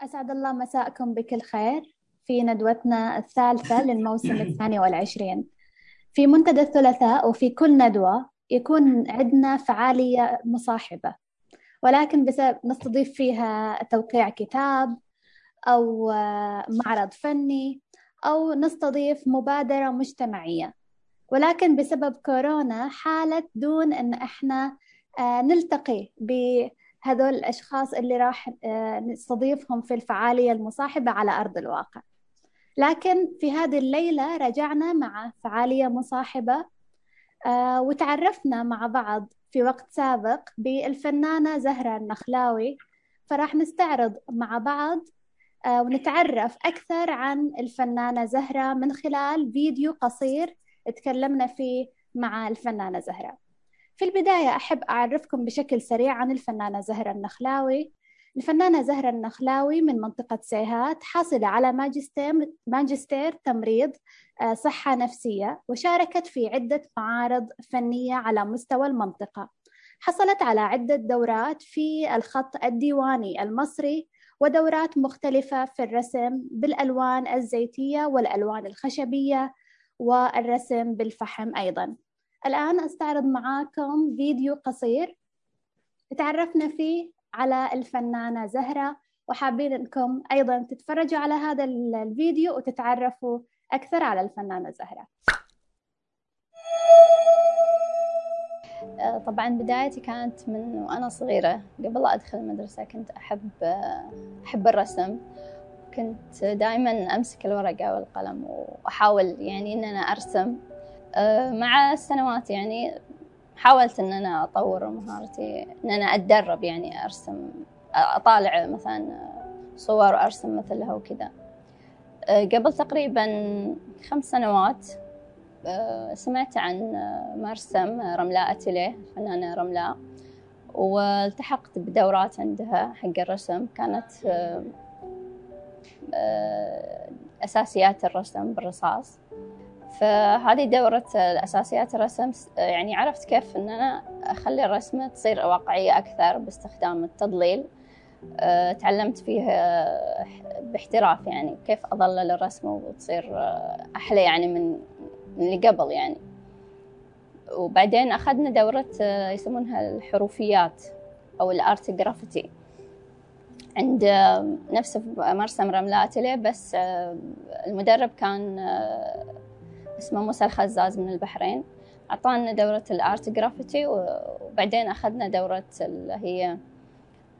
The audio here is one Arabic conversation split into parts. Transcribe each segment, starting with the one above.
أسعد الله مساءكم بكل خير في ندوتنا الثالثة للموسم الثاني والعشرين. في منتدى الثلاثاء وفي كل ندوة يكون عندنا فعالية مصاحبة. ولكن بسبب نستضيف فيها توقيع كتاب أو معرض فني أو نستضيف مبادرة مجتمعية. ولكن بسبب كورونا حالت دون أن إحنا آه، نلتقي بهذول الأشخاص اللي راح آه، نستضيفهم في الفعالية المصاحبة على أرض الواقع. لكن في هذه الليلة رجعنا مع فعالية مصاحبة آه، وتعرفنا مع بعض في وقت سابق بالفنانة زهرة النخلاوي. فراح نستعرض مع بعض ونتعرف أكثر عن الفنانة زهرة من خلال فيديو قصير تكلمنا فيه مع الفنانة زهرة. في البداية أحب أعرفكم بشكل سريع عن الفنانة زهرة النخلاوي. الفنانة زهرة النخلاوي من منطقة سيهات حاصلة على ماجستير, ماجستير تمريض آه، صحة نفسية وشاركت في عدة معارض فنية على مستوى المنطقة. حصلت على عدة دورات في الخط الديواني المصري ودورات مختلفة في الرسم بالألوان الزيتية والألوان الخشبية والرسم بالفحم أيضا. الآن أستعرض معاكم فيديو قصير تعرفنا فيه على الفنانة زهرة وحابين أنكم أيضا تتفرجوا على هذا الفيديو وتتعرفوا أكثر على الفنانة زهرة. آه، طبعا بدايتي كانت من وأنا صغيرة. قبل لا أدخل المدرسة كنت أحب أحب الرسم. كنت دائما أمسك الورقة والقلم وأحاول يعني إن أنا أرسم. آه، مع السنوات يعني حاولت إن أنا أطور مهارتي إن أنا أتدرب يعني أرسم أطالع مثلا صور وأرسم مثلها وكذا. آه، قبل تقريبا خمس سنوات آه، سمعت عن مرسم رملاء أتيليه الفنانة رملاء والتحقت بدورات عندها حق الرسم. كانت آه، أساسيات الرسم بالرصاص. فهذه دورة الأساسيات الرسم يعني عرفت كيف أن أنا أخلي الرسمة تصير واقعية أكثر باستخدام التضليل. آه، تعلمت فيه باحتراف يعني كيف أظلل الرسمة وتصير أحلى يعني من اللي قبل يعني. وبعدين أخذنا دورة آه، يسمونها الحروفيات أو ال art graffiti. عند نفس مرسم رملة أتلي بس آه، المدرب كان آه، اسمه موسى الخزاز من البحرين. أعطانا دورة ال art graffiti وبعدين أخذنا دورة اللي هي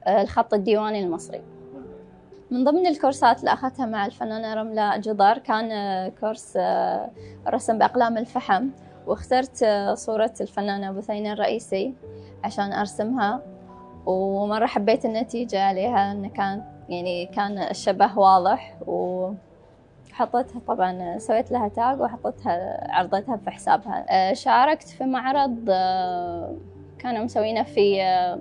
آه، الخط الديواني المصري. من ضمن الكورسات اللي أخذتها مع الفنانة رملة جدار كان course رسم بأقلام الفحم. واخترت صورة الفنانة بثينة الرئيسي عشان أرسمها. ومرة حبيت النتيجة عليها إنه كان يعني كان الشبه واضح وحطيتها طبعا سويت لها تاج وحطيتها عرضتها في حسابها. آه، شاركت في معرض آه، كانوا مسوينه في آه،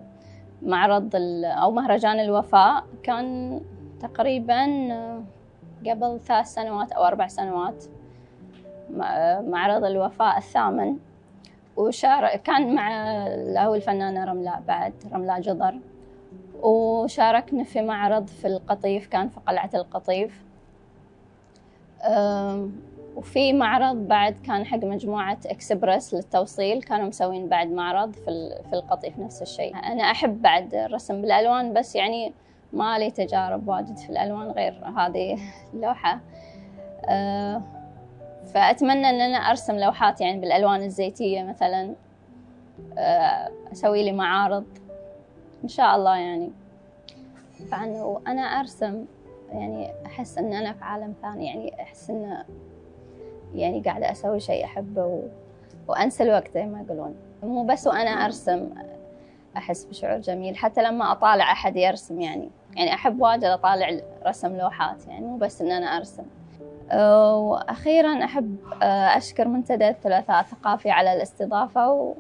معرض أو مهرجان الوفاء. كان تقريبا قبل ثلاث سنوات أو أربع سنوات معرض الوفاء الثامن. وشارك كان مع هو الفنانة رملاء بعد رملاء جضر وشاركنا في معرض في القطيف كان في قلعة القطيف. وفي معرض بعد كان حق مجموعة اكسبرس للتوصيل كانوا مسوين بعد معرض في في القطيف نفس الشيء. أنا أحب بعد الرسم بالألوان بس يعني ما لي تجارب واجد في الألوان غير هذه اللوحة أه فأتمنى أن أنا أرسم لوحات يعني بالألوان الزيتية مثلا. آه، أسوي لي معارض. إن شاء الله يعني. فأنا وأنا أرسم يعني أحس أن أنا في عالم ثاني يعني أحس أن يعني قاعدة أسوي شيء أحبه و... وأنسى الوقت زي ما يقولون. مو بس وأنا أرسم أحس بشعور جميل حتى لما أطالع أحد يرسم يعني يعني أحب واجد أطالع رسم لوحات يعني مو بس إن أنا أرسم. وأخيرا أحب آه، أشكر منتدى الثلاثاء الثقافي على الاستضافة و...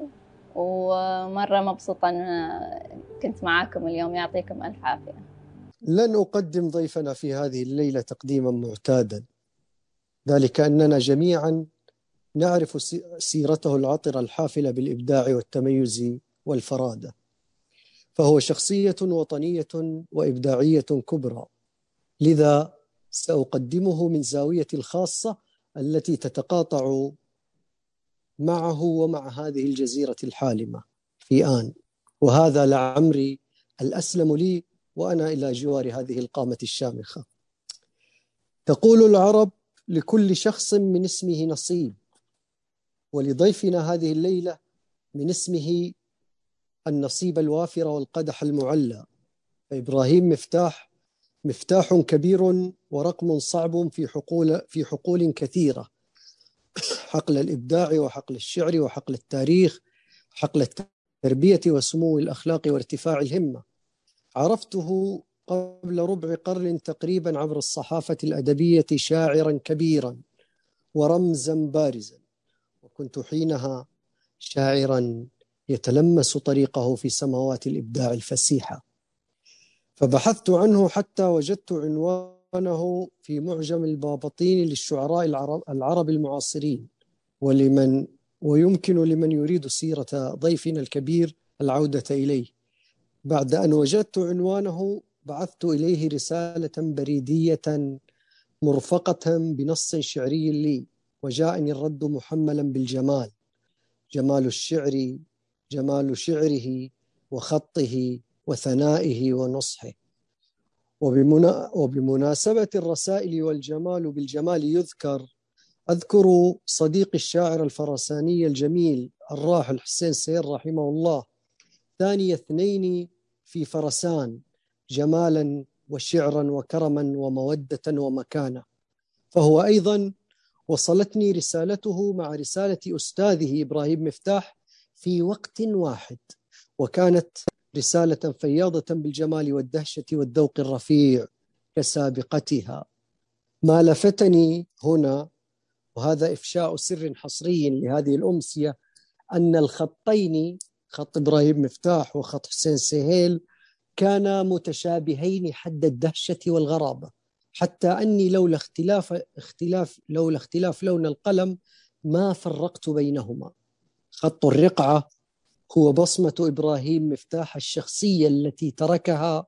ومرة مبسوطة أن كنت معاكم اليوم يعطيكم ألف عافية. لن أقدم ضيفنا في هذه الليلة تقديما معتادا. ذلك أننا جميعا نعرف سيرته العطرة الحافلة بالإبداع والتميز والفرادة. فهو شخصية وطنية وإبداعية كبرى. لذا سأقدمه من زاويتي الخاصة التي تتقاطع معه ومع هذه الجزيرة الحالمة في آن. وهذا لعمري الأسلم لي وأنا إلى جوار هذه القامة الشامخة. تقول العرب لكل شخص من اسمه نصيب ولضيفنا هذه الليلة من اسمه النصيب الوافر والقدح المعلى. فإبراهيم مفتاح مفتاح كبير ورقم صعب في حقول في حقول كثيرة. حقل الإبداع وحقل الشعر وحقل التاريخ حقل التربية وسمو الأخلاق وارتفاع الهمة. عرفته قبل ربع قرن تقريبا عبر الصحافة الأدبية شاعرا كبيرا ورمزا بارزا. وكنت حينها شاعرا يتلمس طريقه في سماوات الإبداع الفسيحة. فبحثت عنه حتى وجدت عنوانه في معجم البابطين للشعراء العرب, العرب المعاصرين ولمن ويمكن لمن يريد سيرة ضيفنا الكبير العودة إليه. بعد أن وجدت عنوانه بعثت إليه رسالة بريدية مرفقة بنص شعري لي وجاءني الرد محملا بالجمال. جمال الشعر جمال شعره وخطه وثنائه ونصحه. وبمنا وبمناسبة الرسائل والجمال بالجمال يذكر أذكر صديق الشاعر الفرساني الجميل الراحل حسين سير رحمه الله ثاني اثنين في فرسان جمالا وشعرا وكرما ومودة ومكانة. فهو أيضا وصلتني رسالته مع رسالة أستاذه إبراهيم مفتاح في وقت واحد وكانت رسالة فياضة بالجمال والدهشة والذوق الرفيع كسابقتها. ما لفتني هنا وهذا إفشاء سر حصري لهذه الأمسية أن الخطين خط إبراهيم مفتاح وخط حسين سهيل كانا متشابهين حد الدهشة والغرابة. حتى أني لولا اختلاف اختلاف لولا اختلاف لون القلم ما فرقت بينهما. خط الرقعة هو بصمة إبراهيم مفتاح الشخصية التي تركها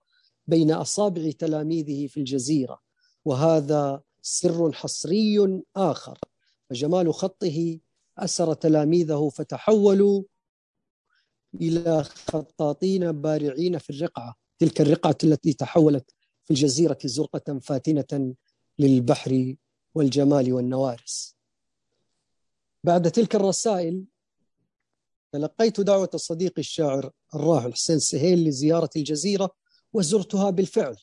بين أصابع تلاميذه في الجزيرة. وهذا سر حصري آخر. فجمال خطه أسر تلاميذه فتحولوا إلى خطاطين بارعين في الرقعة تلك الرقعة التي تحولت في الجزيرة زرقة فاتنة للبحر والجمال والنوارس. بعد تلك الرسائل تلقيت دعوة صديقي الشاعر الراحل حسين سهيل لزيارة الجزيرة وزرتها بالفعل.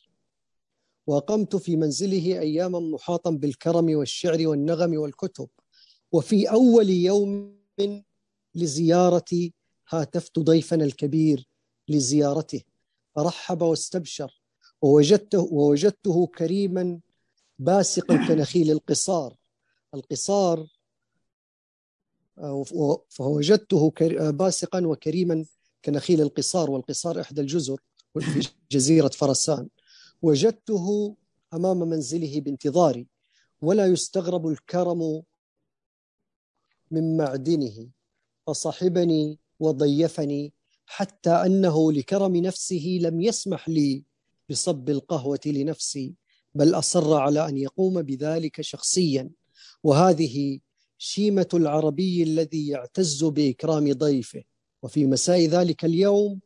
وأقمت في منزله أياما محاطا بالكرم والشعر والنغم والكتب. وفي أول يوم لزيارتي هاتفت ضيفنا الكبير لزيارته. فرحب واستبشر ووجدته, ووجدته كريما باسقا كنخيل القصار. القصار فوجدته باسقا وكريما كنخيل القصار والقصار إحدى الجزر في جزيرة فرسان. وجدته أمام منزله بانتظاري ولا يستغرب الكرم من معدنه. فصحبني وضيفني حتى أنه لكرم نفسه لم يسمح لي بصب القهوة لنفسي بل أصر على أن يقوم بذلك شخصيا. وهذه شيمة العربي الذي يعتز بإكرام ضيفه. وفي مساء ذلك اليوم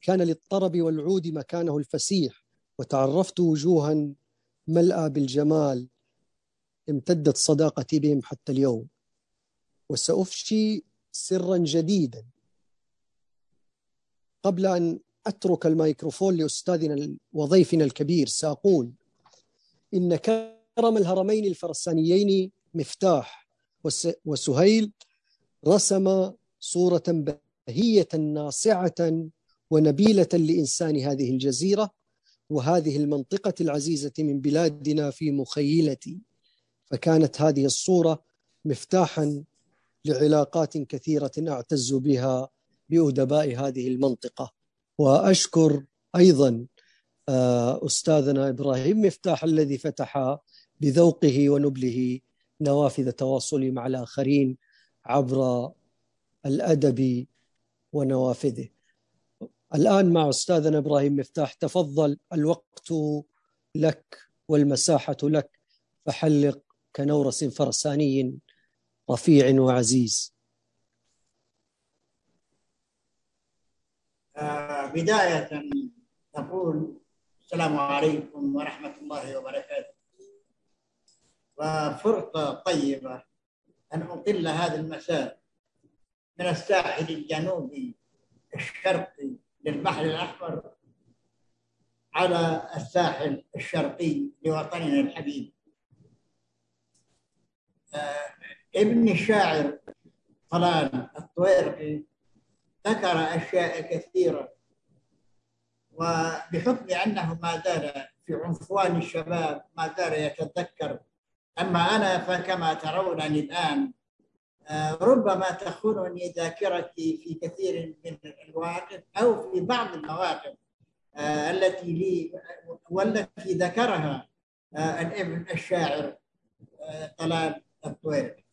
كان للطرب والعود مكانه الفسيح وتعرفت وجوها ملأى بالجمال امتدت صداقتي بهم حتى اليوم. وسأفشي سرا جديدا. قبل أن أترك الميكروفون لأستاذنا وضيفنا الكبير سأقول إن كرم الهرمين الفرسانيين مفتاح وسهيل رسم صورة بهية ناصعة ونبيلة لإنسان هذه الجزيرة وهذه المنطقة العزيزة من بلادنا في مخيلتي فكانت هذه الصورة مفتاحا لعلاقات كثيرة أعتز بها بأدباء هذه المنطقة. وأشكر أيضا آه، أستاذنا إبراهيم مفتاح الذي فتح بذوقه ونبله نوافذ تواصلي مع الآخرين عبر الأدب ونوافذه. الآن مع أستاذنا إبراهيم مفتاح تفضل الوقت لك والمساحة لك. فحلق كنورس فرساني رفيع وعزيز. بداية نقول السلام عليكم ورحمة الله وبركاته. وفرصة طيبة أن أطل هذا المساء من الساحل الجنوبي الشرقي للبحر الأحمر على الساحل الشرقي لوطننا الحبيب. آه، ابن الشاعر طلال الطويرقي ذكر أشياء كثيرة. وبحكم أنه ما زال في عنفوان الشباب ما زال يتذكر. أما أنا فكما ترونني الآن آه، ربما تخونني ذاكرتي في كثير من المواقف أو في بعض المواقف آه، التي لي والتي ذكرها آه، الابن الشاعر طلال الطويري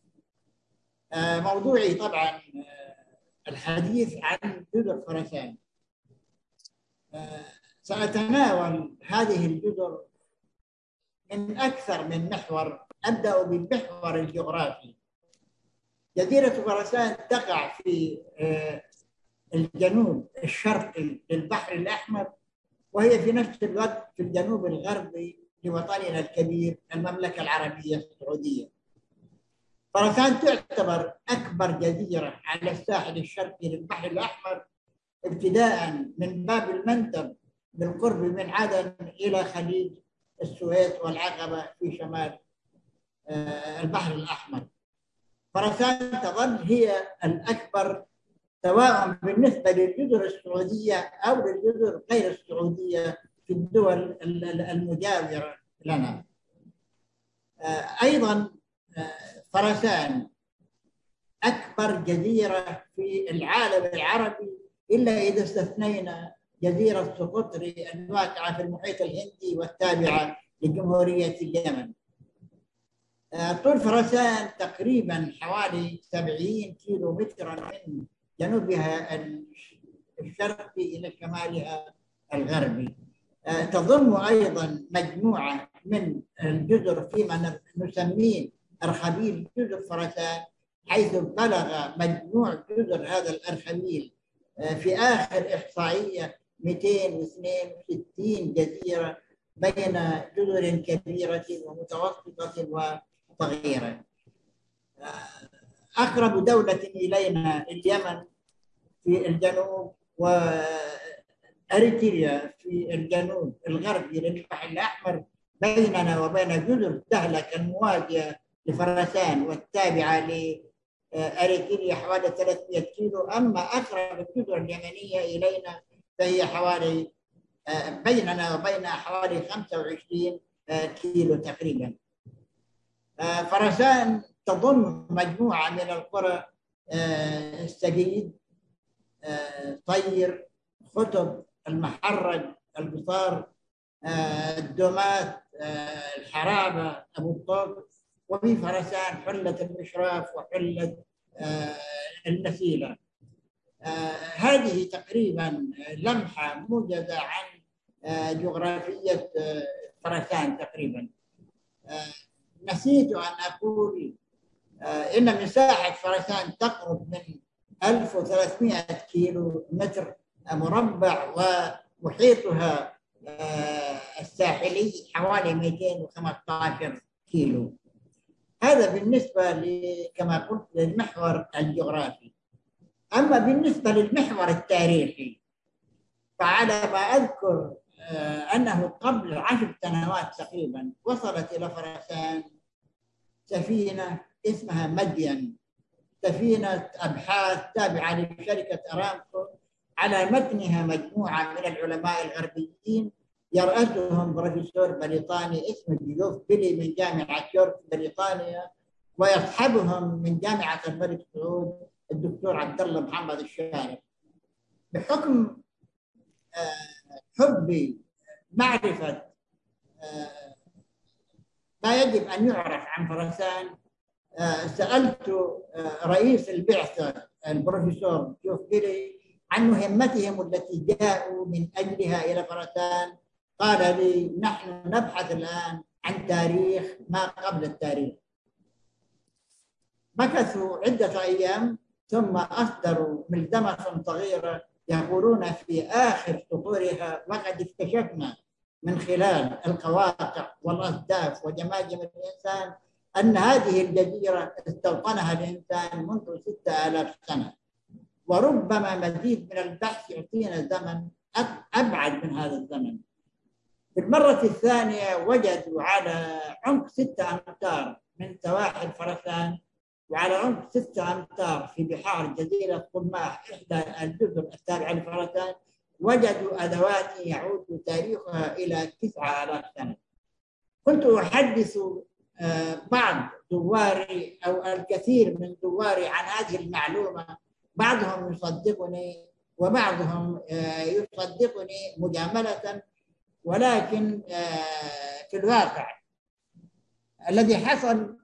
موضوعي طبعا الحديث عن جزر خراسان سأتناول هذه الجزر من أكثر من محور أبدأ بالمحور الجغرافي. جزيرة خراسان تقع في آه، الجنوب الشرقي للبحر الأحمر وهي في نفس الوقت في الجنوب الغربي لوطننا الكبير المملكة العربية السعودية. خراسان تعتبر أكبر جزيرة على الساحل الشرقي للبحر الأحمر ابتداء من باب المنتب بالقرب من عدن إلى خليج السويس والعقبة في شمال آه، البحر الأحمر. خراسان تظل هي الأكبر سواء بالنسبة للجزر السعودية أو للجزر غير السعودية في الدول المجاورة لنا. آه، أيضا آه، خراسان أكبر جزيرة في العالم العربي إلا إذا استثنينا جزيرة سقطري الواقعة في المحيط الهندي والتابعة لجمهورية اليمن. آه، طول فرسان تقريبا حوالي 70 كيلو مترا من جنوبها الشرقي إلى شمالها الغربي. آه، تضم أيضا مجموعة من الجزر فيما نسميه أرخبيل جزر فرسان حيث بلغ مجموع جزر هذا الأرخبيل آه، في آخر إحصائية 262 جزيرة بين جزر كبيرة ومتوسطة صغيرة أقرب دولة إلينا اليمن في الجنوب وأريتريا في الجنوب الغربي للبحر الأحمر بيننا وبين جزر تهلك المواجهة لفرسان والتابعة لأريتريا حوالي 300 كيلو. أما أقرب الجزر اليمنية إلينا فهي حوالي بيننا وبينها حوالي 25 كيلو تقريبا. آه، فرسان تضم مجموعة من القرى آه، السجيد آه، طير خطب المحرج البصار الدومات الحرابة أبو الطوب وفي فرسان حلة المشراف وحلة النسيلة هذه تقريبا لمحة موجزة عن جغرافية فرسان تقريبا. نسيت أن أقول آه، إن مساحة فرسان تقرب من 1300 كيلو متر مربع ومحيطها آه، الساحلي حوالي 215 كيلو. هذا بالنسبة كما قلت للمحور الجغرافي. أما بالنسبة للمحور التاريخي فعلى ما أذكر آه، أنه قبل عشر سنوات تقريبا وصلت إلى فرسان سفينة اسمها مدين. سفينة أبحاث تابعة لشركة أرامكو على متنها مجموعة من العلماء الغربيين يرأسهم بروفيسور بريطاني اسمه ديوف بيلي من جامعة يورك بريطانيا ويصحبهم من جامعة الملك سعود الدكتور عبد الله محمد الشارع بحكم آه، حبي معرفة آه، ما يجب أن يعرف عن فرسان آه، سألت رئيس البعثة البروفيسور جوف بيلي عن مهمتهم التي جاءوا من أجلها إلى فرسان. قال لي نحن نبحث الآن عن تاريخ ما قبل التاريخ. مكثوا عدة أيام ثم أصدروا ملزمة صغيرة يقولون في آخر سطورها وقد اكتشفنا من خلال القواقع والأصداف وجماجم الإنسان أن هذه الجزيرة استوطنها الإنسان منذ ستة آلاف سنة وربما مزيد من البحث يعطينا زمن أبعد من هذا الزمن. في المرة الثانية وجدوا على عمق ستة أمتار من سواحل فرسان وعلى عمق ستة أمتار في بحار جزيرة قماح إحدى الجزر التابعة لفرسان وجدوا أدوات يعود تاريخها إلى تسعة آلاف سنة. كنت أحدث آه، بعض زواري أو الكثير من زواري عن هذه المعلومة. بعضهم يصدقني وبعضهم آه، يصدقني مجاملة ولكن آه، في الواقع الذي حصل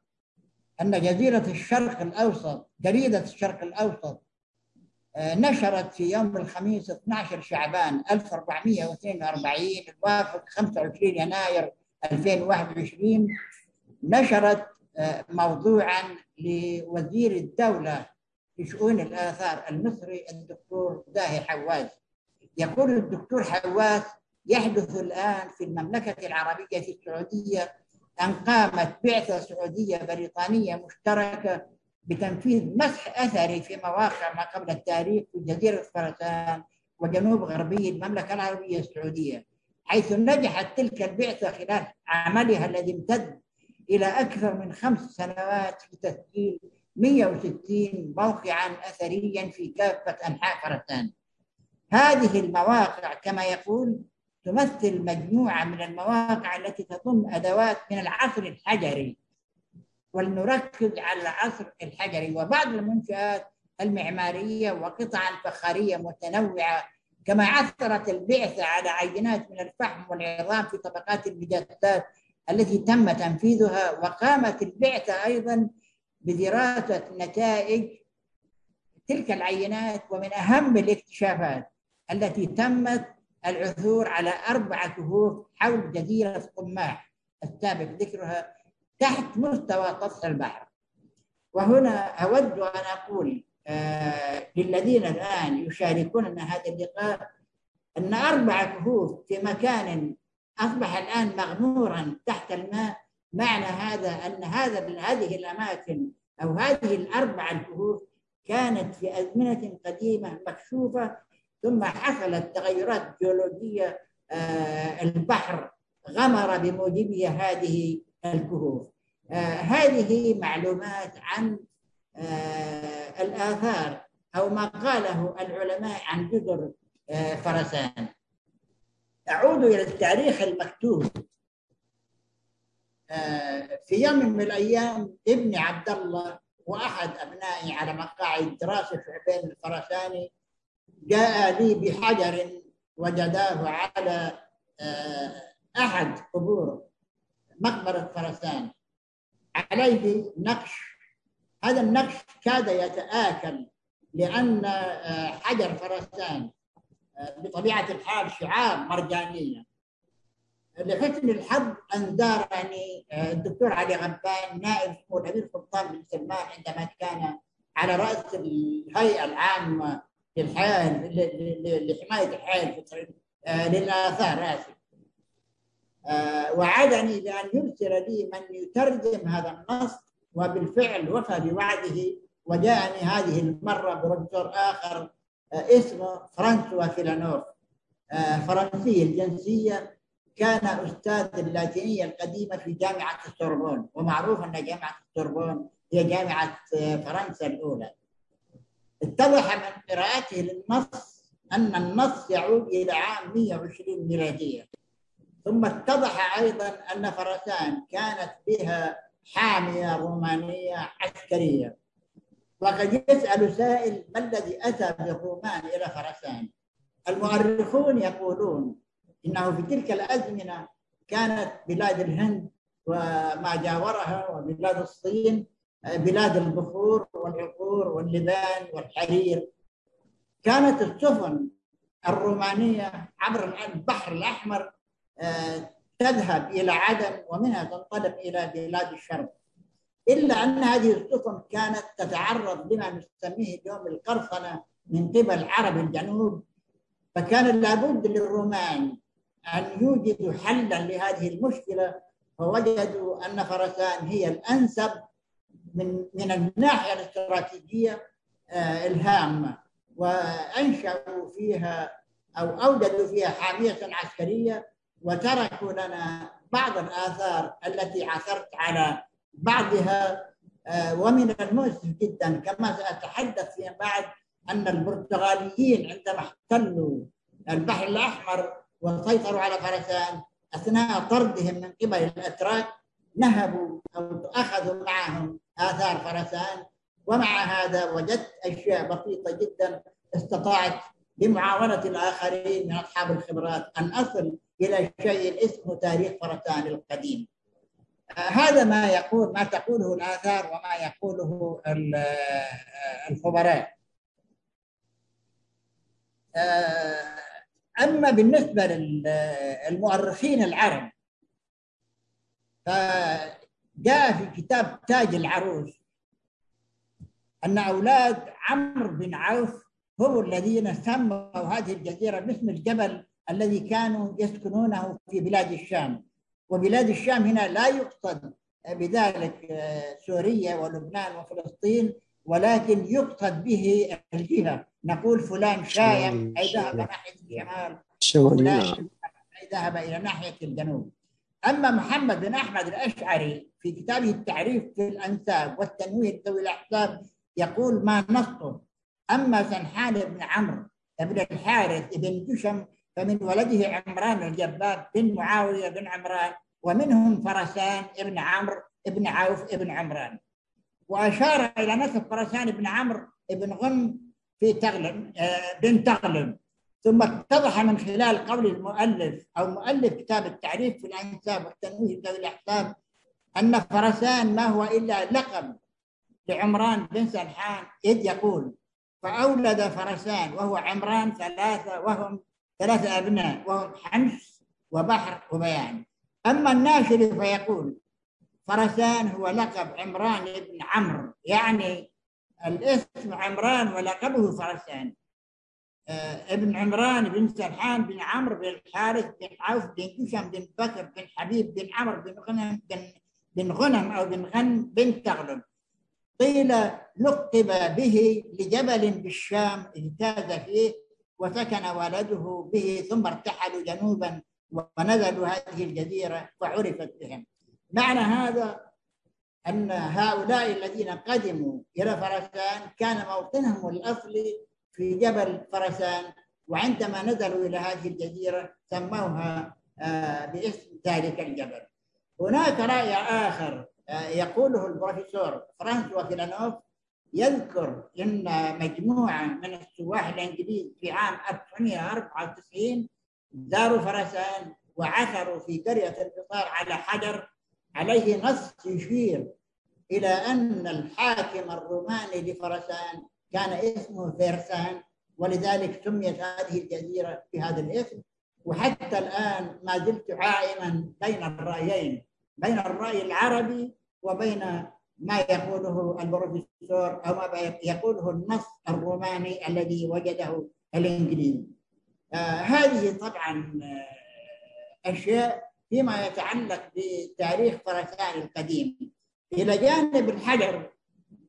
أن جزيرة الشرق الأوسط جريدة الشرق الأوسط آه، نشرت في يوم الخميس 12 شعبان 1442 الوافق 25 يناير 2021 نشرت آه، موضوعا لوزير الدولة في شؤون الآثار المصري الدكتور داهي حواس. يقول الدكتور حواس يحدث الآن في المملكة العربية السعودية أن قامت بعثة سعودية بريطانية مشتركة بتنفيذ مسح أثري في مواقع ما قبل التاريخ في جزيرة فرسان وجنوب غربي المملكة العربية السعودية حيث نجحت تلك البعثة خلال عملها الذي امتد إلى أكثر من خمس سنوات في تسجيل 160 موقعا أثريا في كافة أنحاء فرسان هذه المواقع كما يقول تمثل مجموعة من المواقع التي تضم أدوات من العصر الحجري. ولنركز على العصر الحجري وبعض المنشآت المعمارية وقطعا فخارية متنوعة كما عثرت البعثة على عينات من الفحم والعظام في طبقات المجسات التي تم تنفيذها وقامت البعثة أيضا بدراسة نتائج تلك العينات ومن أهم الاكتشافات التي تمت العثور على أربع كهوف حول جزيرة قماح السابق ذكرها تحت مستوى سطح البحر. وهنا أود أن أقول آه للذين الآن يشاركوننا هذا اللقاء أن أربع كهوف في مكان أصبح الآن مغمورا تحت الماء. معنى هذا أن هذا هذه الأماكن أو هذه الأربع الكهوف كانت في أزمنة قديمة مكشوفة ثم حصلت تغيرات جيولوجية آه، البحر غمر بموجبها هذه الكهوف. آه، هذه معلومات عن آه، الآثار أو ما قاله العلماء عن جزر فرسان. أعود إلى التاريخ المكتوب. في يوم من الأيام ابني عبد الله وأحد أبنائي على مقاعد دراسة شعبين الفرساني جاء لي بحجر وجداه على آه، أحد قبور مقبرة فرسان عليه نقش هذا النقش كاد يتآكل لأن آه، حجر فرسان آه، بطبيعة الحال شعار مرجانية. لحسن الحظ أن زارني الدكتور علي غبان نائب سمو الأمير سلطان بن سلمان عندما كان على رأس الهيئة العامة للحياه لحماية الحياة آه، للاثار اسف آه، وعدني بأن يرسل لي من يترجم هذا النص وبالفعل وفى بوعده وجاءني هذه المرة بروفيسور آخر آه، اسمه فرانسوا فيلانوف. فرنسي الجنسية كان أستاذ اللاتينية القديمة في جامعة السوربون ومعروف أن جامعة السوربون هي جامعة فرنسا الأولى. اتضح من قراءته للنص أن النص يعود إلى عام 120 ميلادية. ثم اتضح أيضا أن فرسان كانت بها حامية رومانية عسكرية. وقد يسأل سائل ما الذي أتى بالرومان إلى فرسان؟ المؤرخون يقولون إنه في تلك الأزمنة كانت بلاد الهند وما جاورها وبلاد الصين بلاد البخور والعقور واللبان والحرير. كانت السفن الرومانية عبر البحر الأحمر تذهب إلى عدن ومنها تنطلق إلى بلاد الشرق. إلا أن هذه السفن كانت تتعرض لما نسميه اليوم القرصنة من قبل عرب الجنوب. فكان لابد للرومان أن يوجدوا حلا لهذه المشكلة فوجدوا أن فرسان هي الأنسب من من الناحية الاستراتيجية آه، الهامة وأنشأوا فيها أو أوجدوا فيها حامية عسكرية وتركوا لنا بعض الآثار التي عثرت على بعضها آه، ومن المؤسف جدا كما سأتحدث فيما بعد أن البرتغاليين عندما احتلوا البحر الأحمر وسيطروا على فرسان أثناء طردهم من قبل الأتراك نهبوا أو أخذوا معهم آثار فرسان ومع هذا وجدت أشياء بسيطة جدا استطاعت بمعاونة الآخرين من أصحاب الخبرات أن أصل إلى شيء اسمه تاريخ فرسان القديم. هذا ما يقول ما تقوله الآثار وما يقوله الخبراء. أما بالنسبة للمؤرخين العرب فجاء في كتاب تاج العروس أن أولاد عمرو بن عوف هم الذين سموا هذه الجزيرة باسم الجبل الذي كانوا يسكنونه في بلاد الشام. وبلاد الشام هنا لا يقصد بذلك آه، سوريا ولبنان وفلسطين ولكن يقصد به الجهة. نقول فلان شايم أي ذهب ناحية الشمال شمالي نعم. أي ذهب إلى ناحية الجنوب. أما محمد بن أحمد الأشعري في كتابه التعريف في الأنساب والتنويه ذوي الأحساب يقول ما نصه. أما سنحان بن عمرو بن الحارث بن جشم فمن ولده عمران الجبار بن معاوية بن عمران ومنهم فرسان ابن عمرو ابن عوف ابن عمران. وأشار إلى نسب فرسان بن عمرو بن غن في تغلب آه، بن تغلب. ثم اتضح من خلال قول المؤلف أو مؤلف كتاب التعريف في الأنساب والتنويه ذوي الأحساب أن فرسان ما هو إلا لقب لعمران بن سلحان. إذ يقول فأولد فرسان وهو عمران ثلاثة وهم ثلاثة أبناء وهم حمص وبحر وبيان. أما الناشر فيقول فرسان هو لقب عمران بن عمرو يعني الاسم عمران ولقبه فرسان. ابن عمران بن سرحان بن عمرو بن الحارث بن عوف بن كشم بن بكر بن حبيب بن عمرو بن غنم بن بن غنم أو بن غن بن تغلب. قيل لقب به لجبل بالشام اجتاز فيه وسكن ولده به ثم ارتحلوا جنوبا ونزلوا هذه الجزيرة وعرفت بهم. معنى هذا أن هؤلاء الذين قدموا إلى فرسان كان موطنهم الأصلي في جبل فرسان وعندما نزلوا إلى هذه الجزيرة سموها آه، باسم ذلك الجبل. هناك رأي آخر آه، يقوله البروفيسور فرانسوا فيلانوف يذكر إن مجموعة من السواح الإنجليز في عام 1994 زاروا فرسان وعثروا في قرية الفطار على حجر عليه نص يشير إلى أن الحاكم الروماني لفرسان كان اسمه فيرسان ولذلك سميت هذه الجزيرة بهذا الاسم. وحتى الآن ما زلت عائما بين الرأيين بين الرأي العربي وبين ما يقوله البروفيسور أو ما يقوله النص الروماني الذي وجده الإنجليزي. آه هذه طبعا آه أشياء فيما يتعلق بتاريخ فرسان القديم. إلى جانب الحجر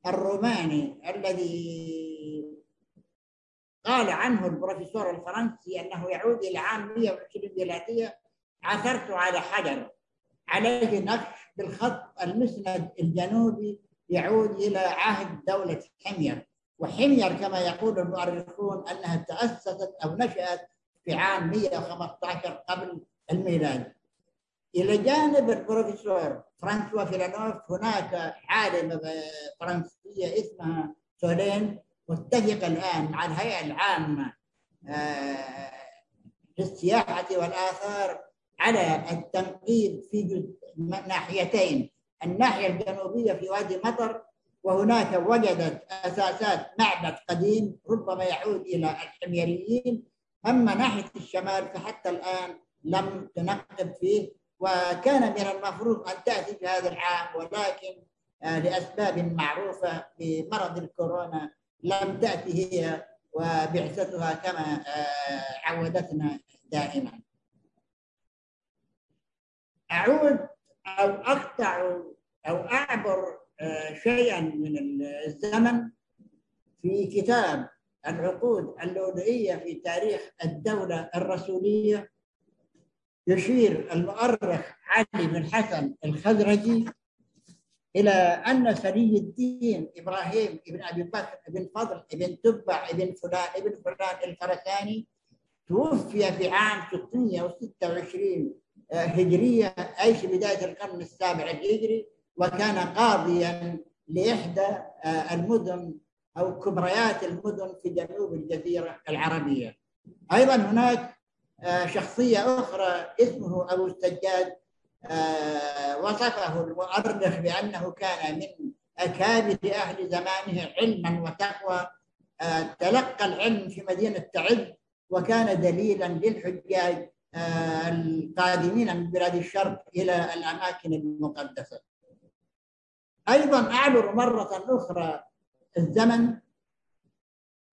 الروماني الذي قال عنه البروفيسور الفرنسي أنه يعود إلى عام 120 ميلادية عثرت على حجر. عليه نقش بالخط المسند الجنوبي يعود إلى عهد دولة حمير. وحمير كما يقول المؤرخون أنها تأسست أو نشأت في عام 115 قبل الميلاد. إلى جانب البروفيسور فرانسوا فيلانوف هناك عالمة فرنسية اسمها سولين متفقة الآن مع الهيئة العامة آه، للسياحة والآثار على التنقيب في ناحيتين الناحية الجنوبية في وادي مطر وهناك وجدت أساسات معبد قديم ربما يعود إلى الحميريين أما ناحية الشمال فحتى الآن لم تنقب فيه وكان من المفروض أن تأتي في هذا العام ولكن آه، لأسباب معروفة بمرض الكورونا لم تأتي هي وبعثتها كما آه، عودتنا دائما. أعود أو أقطع أو أعبر آه، شيئا من الزمن في كتاب العقود اللؤلؤية في تاريخ الدولة الرسولية يشير المؤرخ علي بن حسن الخزرجي إلى أن سري الدين إبراهيم بن أبي بكر بن فضل بن تبع بن فلان بن فلان الفرساني توفي في عام 626 آه، هجرية أي في بداية القرن السابع الهجري وكان قاضيا لإحدى آه، المدن أو كبريات المدن في جنوب الجزيرة العربية. أيضا هناك شخصية أخرى اسمه أبو السجاد آه، وصفه المؤرخ بأنه كان من أكابر أهل زمانه علما وتقوى. آه، تلقى العلم في مدينة تعز وكان دليلا للحجاج القادمين من بلاد الشرق إلى الأماكن المقدسة. أيضا أعبر مرة أخرى الزمن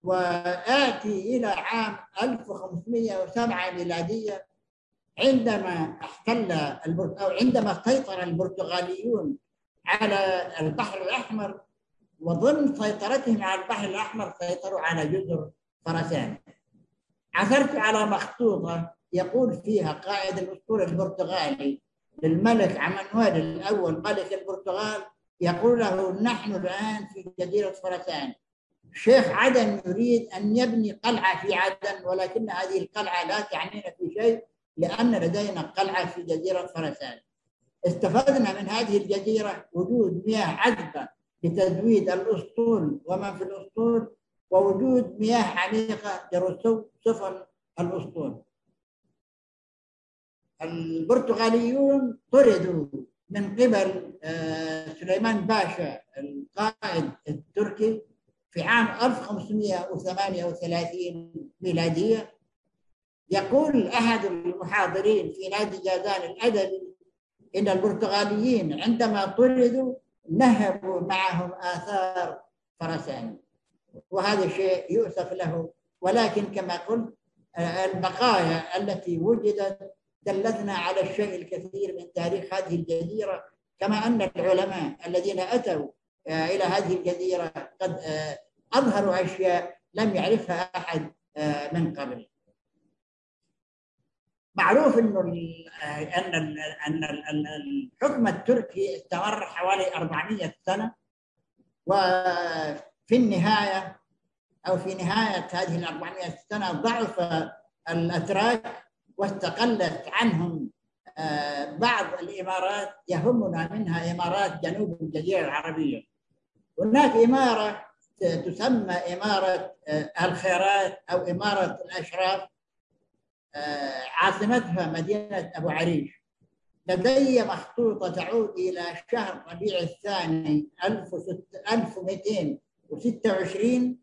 وآتي إلى عام 1507 ميلادية عندما احتل أو عندما سيطر البرتغاليون على البحر الأحمر وضمن سيطرتهم على البحر الأحمر سيطروا على جزر فرسان. عثرت على مخطوطة يقول فيها قائد الأسطول البرتغالي للملك عمانويل الأول ملك البرتغال يقول له نحن الآن في جزيرة فرسان. شيخ عدن يريد أن يبني قلعة في عدن ولكن هذه القلعة لا تعنينا في شيء لأن لدينا قلعة في جزيرة فرسان. استفدنا من هذه الجزيرة وجود مياه عذبة لتزويد الأسطول ومن في الأسطول ووجود مياه عميقة لرسو سفن الأسطول. البرتغاليون طردوا من قبل آه، سليمان باشا القائد التركي في عام 1538 ميلادية يقول أحد المحاضرين في نادي جازان الأدبي إن البرتغاليين عندما طردوا نهبوا معهم آثار فرسان. وهذا شيء يؤسف له. ولكن كما قلت البقايا التي وجدت دلتنا على الشيء الكثير من تاريخ هذه الجزيرة كما أن العلماء الذين أتوا آه، إلى هذه الجزيرة قد آه، أظهروا أشياء لم يعرفها أحد آه، من قبل. معروف إنه أن أن الحكم التركي استمر حوالي 400 سنة وفي النهاية أو في نهاية هذه ال 400 سنة ضعف الأتراك واستقلت عنهم بعض الإمارات يهمنا منها إمارات جنوب الجزيرة العربية. هناك إمارة تسمى إمارة آه، الخيرات أو إمارة الأشراف آه، عاصمتها مدينة أبو عريش. لدي مخطوطة تعود إلى شهر ربيع الثاني 1226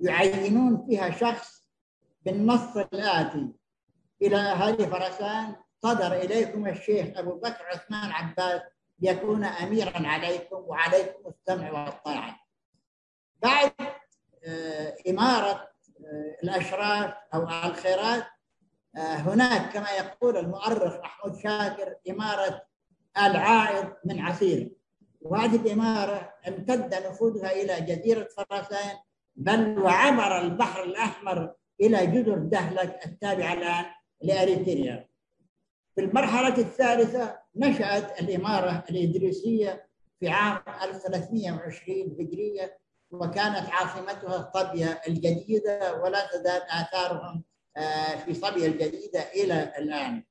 يعينون فيها شخص بالنص الآتي. إلى أهالي فرسان صدر إليكم الشيخ أبو بكر عثمان عباس يكون أميرا عليكم وعليكم السمع والطاعة. بعد آه، إمارة آه، الأشراف أو الخيرات آه، هناك كما يقول المؤرخ محمود شاكر إمارة العائض من عسير. وهذه الإمارة امتد نفوذها إلى جزيرة فرسان بل وعبر البحر الأحمر إلى جزر دهلك التابعة الآن لأريتريا. في المرحلة الثالثة نشأت الإمارة الإدريسية في عام 1320 هجرية وكانت عاصمتها صبيا الجديدة ولا تزال آثارهم آه، في صبيا الجديدة إلى الآن.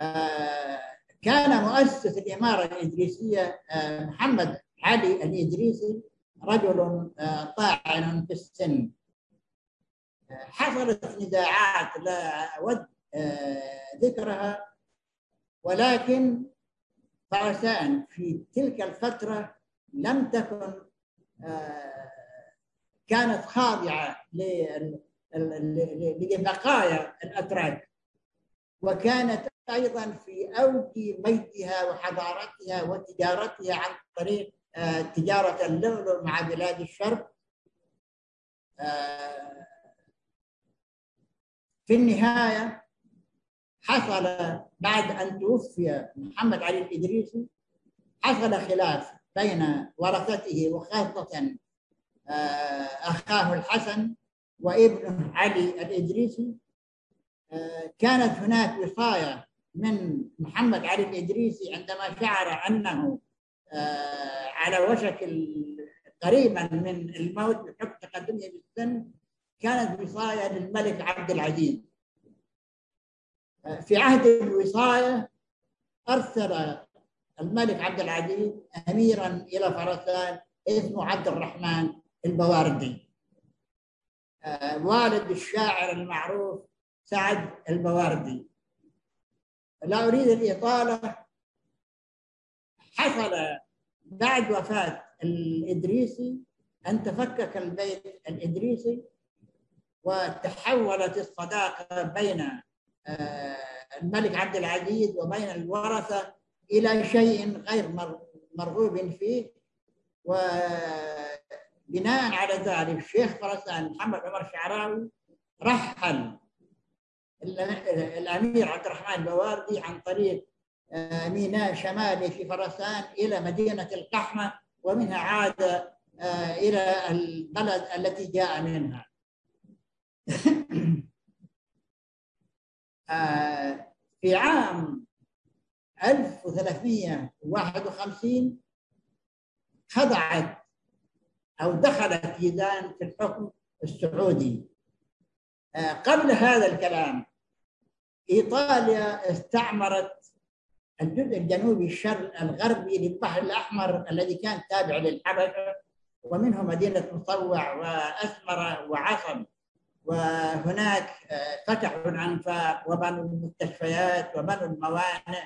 آه، كان مؤسس الإمارة الإدريسية آه، محمد علي الإدريسي رجل طاعن في السن. حصلت نزاعات لا أود ذكرها. ولكن فرسان في تلك الفترة لم تكن كانت خاضعة لبقايا الأتراك. وكانت أيضا في أوج مجدها وحضارتها وتجارتها عن طريق آه، تجارة اللؤلؤ مع بلاد الشرق. آه، في النهاية حصل بعد أن توفي محمد علي الإدريسي حصل خلاف بين ورثته وخاصة آه، أخاه الحسن وابنه علي الإدريسي. آه، كانت هناك وصاية من محمد علي الإدريسي عندما شعر أنه آه، على وشك قريبا من الموت بحكم تقدمه بالسن كانت وصاية للملك عبد العزيز. في عهد الوصاية أرسل الملك عبد العزيز أميرا إلى فرسان اسمه عبد الرحمن البواردي. آه، والد الشاعر المعروف سعد البواردي. لا أريد الإطالة. حصل بعد وفاة الإدريسي أن تفكك البيت الإدريسي وتحولت الصداقة بين الملك عبد العزيز وبين الورثة إلى شيء غير مرغوب فيه. وبناء على ذلك الشيخ فرسان محمد عمر شعراوي رحل الأمير عبد الرحمن البواردي عن طريق آه، ميناء شمالي في فرسان إلى مدينة القحمة ومنها عاد آه، إلى البلد التي جاء منها. آه، في عام 1351 خضعت أو دخلت يزان في الحكم السعودي. آه، قبل هذا الكلام إيطاليا استعمرت الجزء الجنوبي الشرق الغربي للبحر الأحمر الذي كان تابع للحبشة ومنه مدينة مطوع وأسمرة وعصب وهناك آه، فتحوا الأنفاق وبنوا المستشفيات وبنوا الموانئ.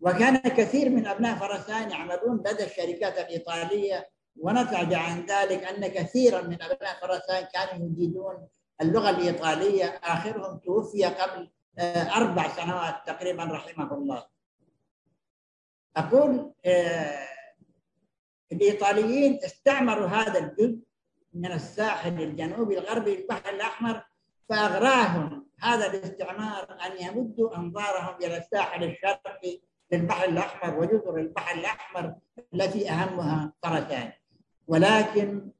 وكان كثير من أبناء فرسان يعملون لدى الشركات الإيطالية. ونتج عن ذلك أن كثيرا من أبناء فرسان كانوا يجيدون اللغة الإيطالية. آخرهم توفي قبل آه، أربع سنوات تقريبا رحمه الله. أقول آه، الإيطاليين استعمروا هذا الجزء من الساحل الجنوبي الغربي للبحر الأحمر فأغراهم هذا الاستعمار أن يمدوا أنظارهم إلى الساحل الشرقي للبحر الأحمر وجزر البحر الأحمر التي أهمها فرسان. ولكن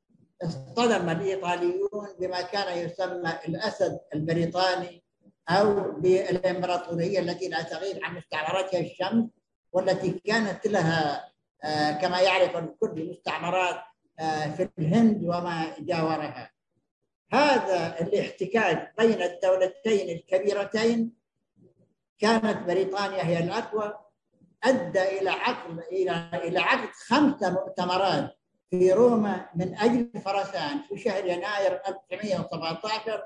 اصطدم الإيطاليون بما كان يسمى الأسد البريطاني أو بالإمبراطورية التي لا تغيب عن مستعمراتها الشمس والتي كانت لها آه، كما يعرف الكل مستعمرات في الهند وما جاورها هذا الاحتكاك بين الدولتين الكبيرتين كانت بريطانيا هي الأقوى أدى إلى عقد إلى إلى عقد خمسة مؤتمرات في روما من أجل فرسان. في شهر يناير 1917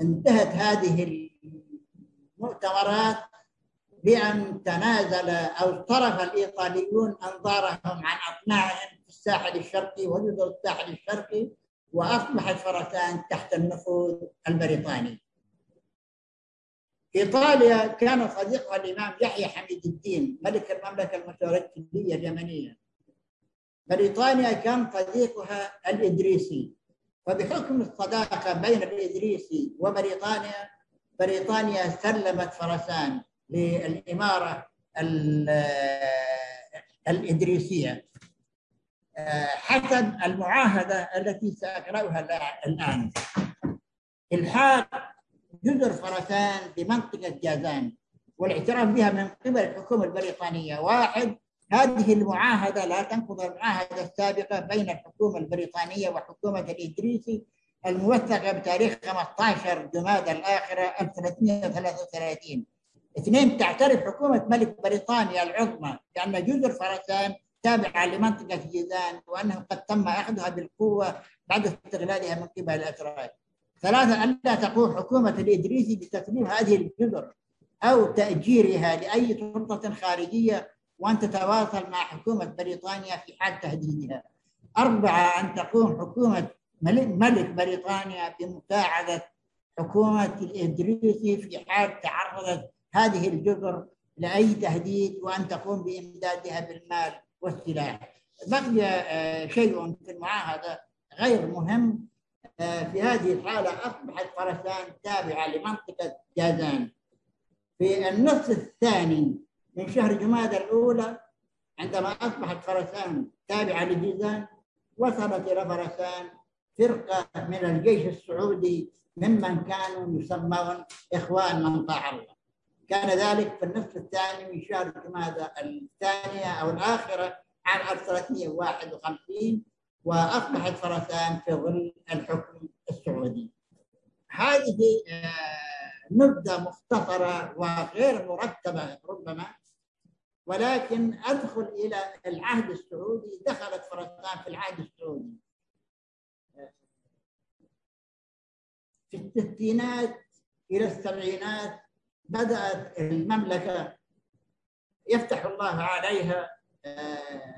انتهت هذه المؤتمرات بأن تنازل أو طرف الإيطاليون أنظارهم عن في الساحل الشرقي وجزر الساحل الشرقي وأصبحت فرسان تحت النفوذ البريطاني. إيطاليا كان صديقها الإمام يحيى حميد الدين ملك المملكة المتوكلية اليمنية. بريطانيا كان صديقها الإدريسي. فبحكم الصداقة بين الإدريسي وبريطانيا بريطانيا سلمت فرسان للإمارة الإدريسية. حسب المعاهدة التي سأقرأها الآن. إلحاق جزر فرسان بمنطقة جازان والاعتراف بها من قبل الحكومة البريطانية. واحد هذه المعاهدة لا تنقض المعاهدة السابقة بين الحكومة البريطانية وحكومة الإدريسي الموثقة بتاريخ 15 جماد الآخرة 1333 اثنين تعترف حكومة ملك بريطانيا العظمى بأن جزر فرسان تابعة لمنطقة جيزان وأنه قد تم أخذها بالقوة بعد استغلالها من قبل الأتراك ثلاثة ألا تقوم حكومة الإدريسي بتسليم هذه الجزر أو تأجيرها لأي سلطة خارجية وأن تتواصل مع حكومة بريطانيا في حال تهديدها. أربعة أن تقوم حكومة ملك بريطانيا بمساعدة حكومة الإدريسي في حال تعرضت هذه الجزر لأي تهديد وأن تقوم بإمدادها بالمال. والسلاح. بقي آه، شيء في المعاهده غير مهم آه، في هذه الحالة أصبحت فرسان تابعة لمنطقة جازان. في النصف الثاني من شهر جمادى الأولى عندما أصبحت فرسان تابعة لجيزان وصلت إلى فرسان فرقة من الجيش السعودي ممن كانوا يسمون إخوان من طاع الله. كان ذلك في النصف الثاني من شهر جمادى الثانية أو الآخرة عام 1351 وأصبحت فرسان في ظل الحكم السعودي. هذه آه، نبذة مختصرة وغير مرتبة ربما ولكن أدخل إلى العهد السعودي. دخلت فرسان في العهد السعودي. في الستينات إلى السبعينات بدأت المملكة يفتح الله عليها آه،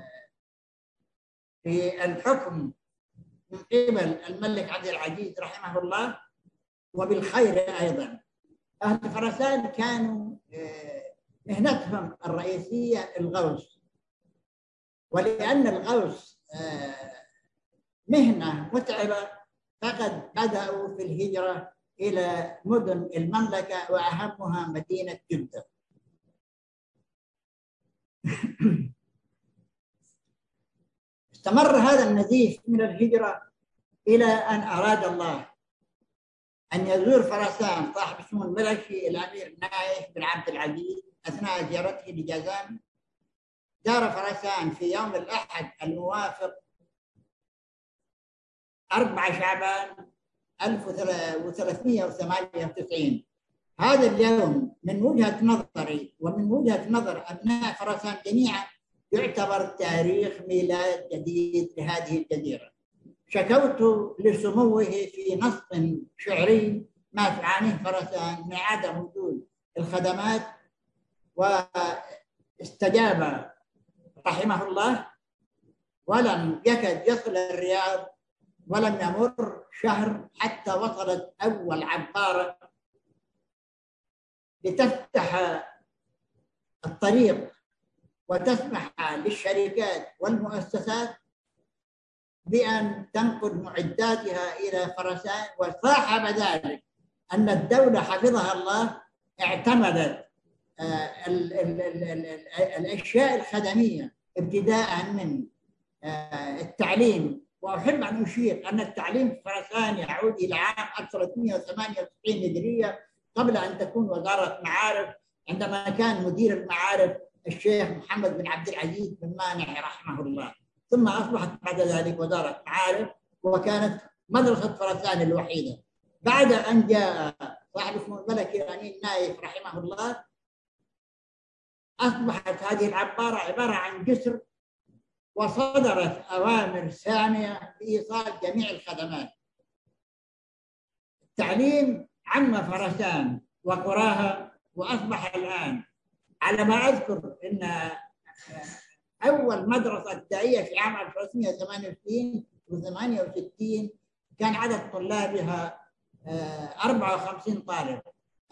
في الحكم من قبل الملك عبد العزيز رحمه الله وبالخير أيضا. أهل خراسان كانوا آه، مهنتهم الرئيسية الغوص ولأن الغوص آه، مهنة متعبة فقد بدأوا في الهجرة إلى مدن المملكة وأهمها مدينة جده استمر هذا النزيف من الهجرة إلى أن أراد الله أن يزور فرسان صاحب اسمه الملكي الأمير نايف بن عبد العزيز أثناء زيارته لجازان. زار فرسان في يوم الأحد الموافق 4 شعبان 1398 هذا اليوم من وجهة نظري ومن وجهة نظر أبناء فرسان جميعا يعتبر تاريخ ميلاد جديد لهذه الجزيرة. شكوت لسموه في نص شعري ما تعانيه فرسان من عدم وجود الخدمات واستجاب رحمه الله ولم يكد يصل الرياض ولم يمر شهر حتى وصلت أول عبارة لتفتح الطريق وتسمح للشركات والمؤسسات بأن تنقل معداتها إلى فرسان وصاحب ذلك أن الدولة حفظها الله اعتمدت آه، الأشياء الخدمية ابتداء من آه، التعليم واحب ان اشير أن التعليم فرسان يعود إلى عام 1398 هجرية قبل أن تكون وزارة معارف عندما كان مدير المعارف الشيخ محمد بن عبد العزيز بن مانع رحمه الله. ثم أصبحت بعد ذلك وزارة معارف وكانت مدرسة فرسان الوحيدة. بعد أن جاء صاحب اسمه الملكي الامين نايف رحمه الله أصبحت هذه العبارة عبارة عن جسر وصدرت أوامر سامية بإيصال جميع الخدمات. التعليم عم فرسان وقراها وأصبح الآن. على ما أذكر أن أول مدرسة ابتدائية في عام 1968 و68 كان عدد طلابها 54 آه، طالب.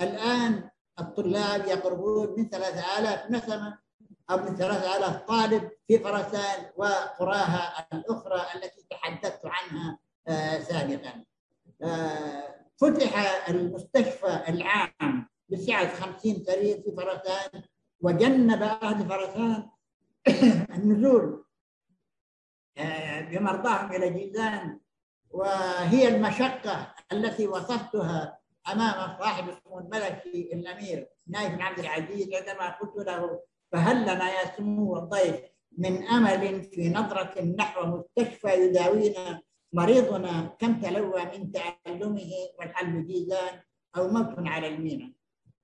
الآن الطلاب يقربون من 3000 نسمة. أو من 3000 طالب في فرسان وقراها الأخرى التي تحدثت عنها آه، سابقا. آه، فتح المستشفى العام بسعة 50 سرير في فرسان وجنب أهل فرسان النزول آه، بمرضاهم إلى جيزان. وهي المشقة التي وصفتها أمام صاحب السمو الملكي الأمير نايف بن عبد العزيز عندما قلت له فهل لنا يا سمو الضيف من أمل في نظرة نحو مستشفى يداوينا مريضنا كم تلوى من تعلمه والحل جيزان أو موت على المينا.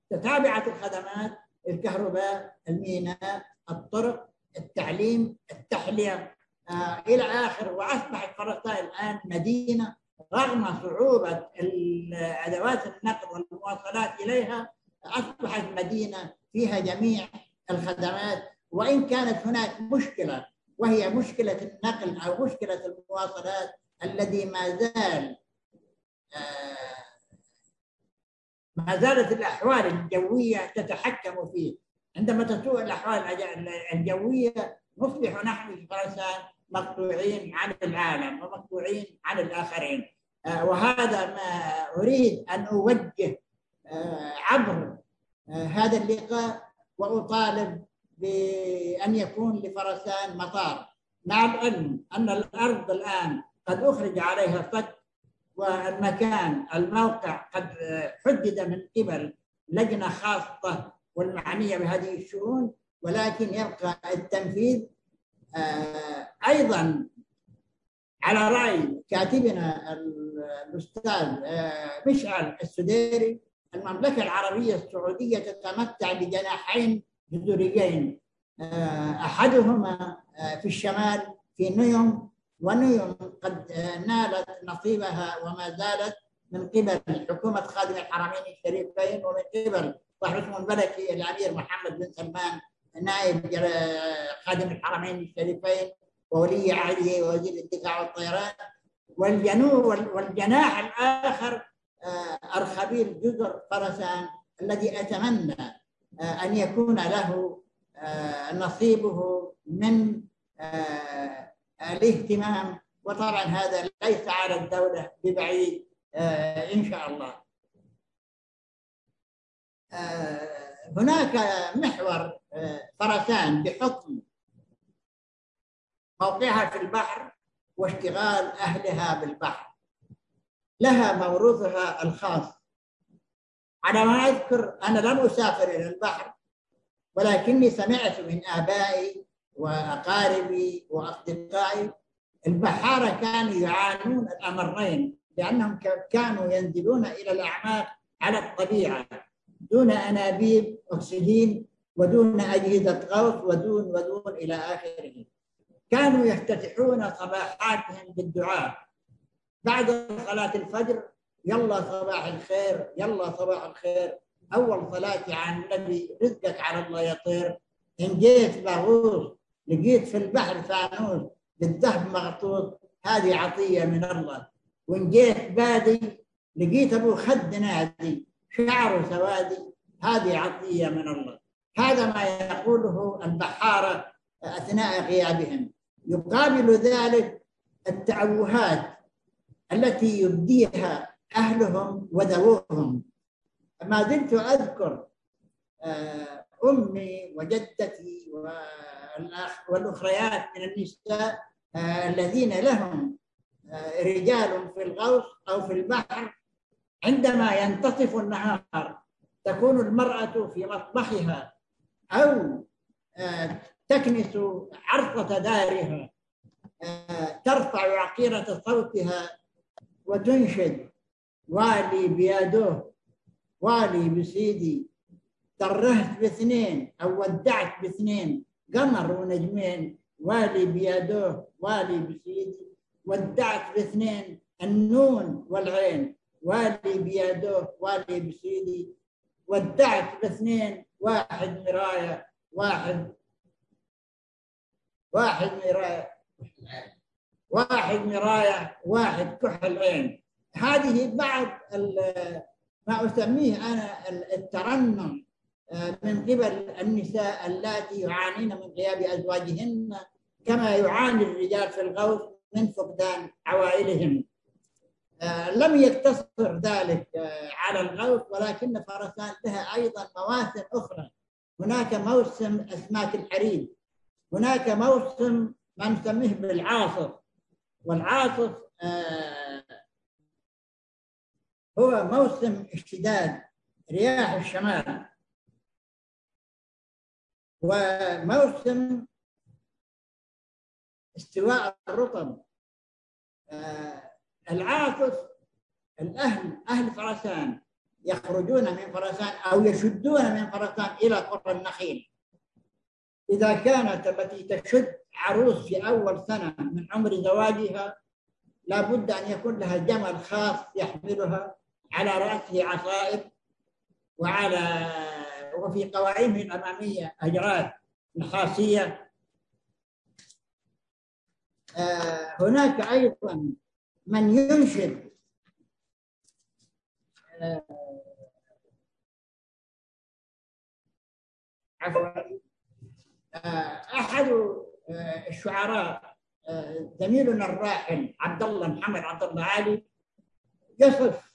تتابعت الخدمات الكهرباء، الميناء، الطرق، التعليم، التحلية آه إلى آخر واصبحت فرنسا الآن مدينة رغم صعوبة أدوات النقل والمواصلات إليها أصبحت مدينة فيها جميع الخدمات وإن كانت هناك مشكلة وهي مشكلة النقل أو مشكلة المواصلات الذي ما زال آه، ما زالت الأحوال الجوية تتحكم فيه. عندما تسوء الأحوال الجوية نصبح نحن في خراسان مقطوعين عن العالم ومقطوعين عن الآخرين. آه، وهذا ما أريد أن أوجه آه، عبر هذا اللقاء وأطالب بأن يكون لفرسان مطار. مع العلم أن الأرض الآن قد أخرج عليها صد والمكان الموقع قد حدد من قبل لجنة خاصة والمعنية بهذه الشؤون ولكن يبقى التنفيذ آه، أيضا على رأي كاتبنا الأستاذ آه، مشعل السديري المملكة العربية السعودية تتمتع بجناحين جذوريين آه، أحدهما في الشمال في نيوم ونيوم قد نالت نصيبها وما زالت من قبل حكومة خادم الحرمين الشريفين ومن قبل صاحب الملكي الأمير محمد بن سلمان نائب خادم الحرمين الشريفين وولي عهده وزير الدفاع والطيران. والجنوب والجناح الآخر آه، أرخبيل جزر فرسان الذي أتمنى آه، أن يكون له آه، نصيبه من الاهتمام. وطبعا هذا ليس على الدولة ببعيد إن شاء الله. هناك محور فرسان بحكم موقعها في البحر واشتغال أهلها بالبحر. لها موروثها الخاص. على ما أذكر أنا لم أسافر إلى البحر ولكني سمعت من آبائي وأقاربي وأصدقائي البحارة كانوا يعانون الأمرين لأنهم كانوا ينزلون إلى الأعماق على الطبيعة دون أنابيب أكسجين ودون أجهزة غوص ودون ودون إلى آخره. كانوا يفتتحون صباحاتهم بالدعاء. بعد صلاة الفجر يلا صباح الخير يلا صباح الخير. أول صلاتي عن النبي رزقك على الله يطير إن جيت بغوص لقيت في البحر فانوس بالذهب مغطوط هذه عطية من الله. وإن جيت بادي لقيت أبو خد نادي شعره سوادي هذه عطية من الله. هذا ما يقوله البحارة أثناء غيابهم. يقابل ذلك التعوهات التي يبديها أهلهم وذووهم. ما زلت أذكر آه، أمي وجدتي والأخريات من النساء آه، الذين لهم آه، رجال في الغوص أو في البحر عندما ينتصف النهار تكون المرأة في مطبخها أو تكنس عرصة دارها ترفع عقيرة صوتها وتنشد. والي بيادوه والي بسيدي. ترهت باثنين أو ودعت باثنين. قمر ونجمين. والي بيادوه والي بسيدي. ودعت باثنين النون والعين. والي بيادوه والي بسيدي. ودعت باثنين واحد مراية واحد واحد مراية. واحد مراية واحد كحل عين. هذه بعض ما أسميه أنا الترنم آه، من قبل النساء اللاتي يعانين من غياب أزواجهن كما يعاني الرجال في الغوث من فقدان عوائلهم. آه، لم يقتصر ذلك آه، على الغوث ولكن فرسان لها أيضا مواسم أخرى. هناك موسم أسماك الحريم. هناك موسم ما نسميه بالعاصف والعاصف آه، هو موسم اشتداد رياح الشمال. وموسم استواء الرطب العاطف الأهل أهل فرسان يخرجون من فرسان أو يشدون من فرسان إلى قرى النخيل. إذا كانت التي تشد عروس في أول سنة من عمر زواجها لابد أن يكون لها جمل خاص يحملها على رأسه عصائب وعلى وفي قوائمه الأمامية أجراد نحاسية آه، هناك أيضا من ينشد آه، عفوا. أحد الشعراء زميلنا الراحل عبد الله محمد عبد الله علي يصف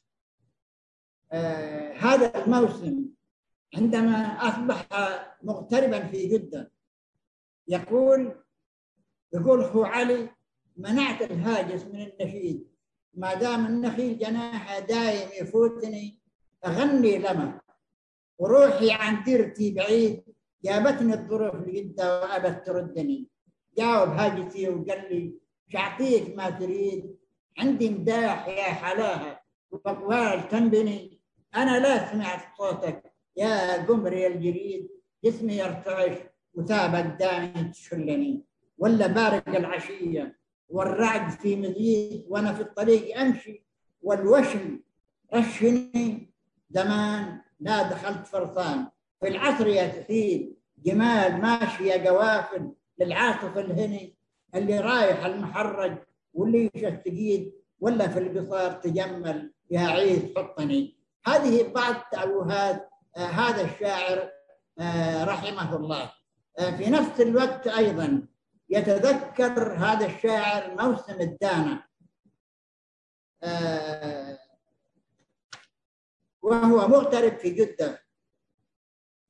هذا الموسم عندما أصبح مغتربا في جدة يقول يقول أخو علي منعت الهاجس من النشيد ما دام النخيل جناحه دايم يفوتني أغني لما وروحي عن ديرتي بعيد جابتني الظروف لجده وابت تردني. جاوب هاجسي وقال لي شعطيك ما تريد عندي مداح يا حلاها واقوال تنبني. أنا لا سمعت صوتك يا قمري الجريد جسمي يرتعش وثابت دامي تشلني. ولا بارق العشية والرعد في مزيد وأنا في الطريق أمشي. والوشم رشني زمان لا دخلت فرسان. في العصر يا تحيد جمال ماشيه قوافل للعاصف الهني اللي رايح المحرج واللي الثقيل ولا في القصار تجمل يا عيد حطني. هذه بعض تأوهات آه هذا الشاعر آه رحمه الله. آه في نفس الوقت أيضا يتذكر هذا الشاعر موسم الدانة. وهو مغترب في جدة.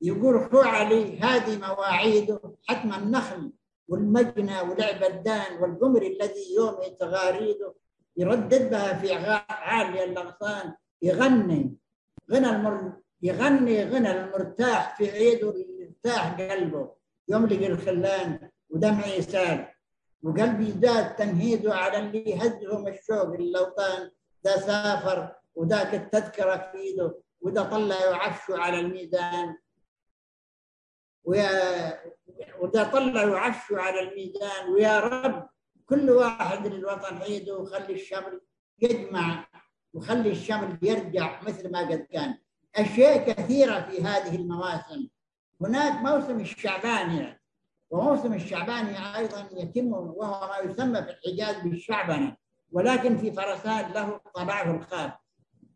يقول خو علي هذه مواعيده حتم النخل والمجنى والعبدان والقمر الذي يوم تغاريده يردد بها في عالي الأغصان يغني غنى المر يغني غنى المرتاح في عيده يرتاح قلبه يملك الخلان ودمعي يسال وقلبي زاد تنهيده على اللي يهزهم الشوق اللوطان ده سافر وذاك التذكرة في ايده وده طلع يعفشوا على الميزان وده طلع يعفشوا على الميزان ويا رب كل واحد للوطن عيده وخلي الشمل يجمع وخلي الشمل يرجع مثل ما قد كان. أشياء كثيرة في هذه المواسم. هناك موسم الشعبانية وموسم الشعبانية أيضا يتم وهو ما يسمى في الحجاز بالشعبنة ولكن في فرسان له طبعه الخاص.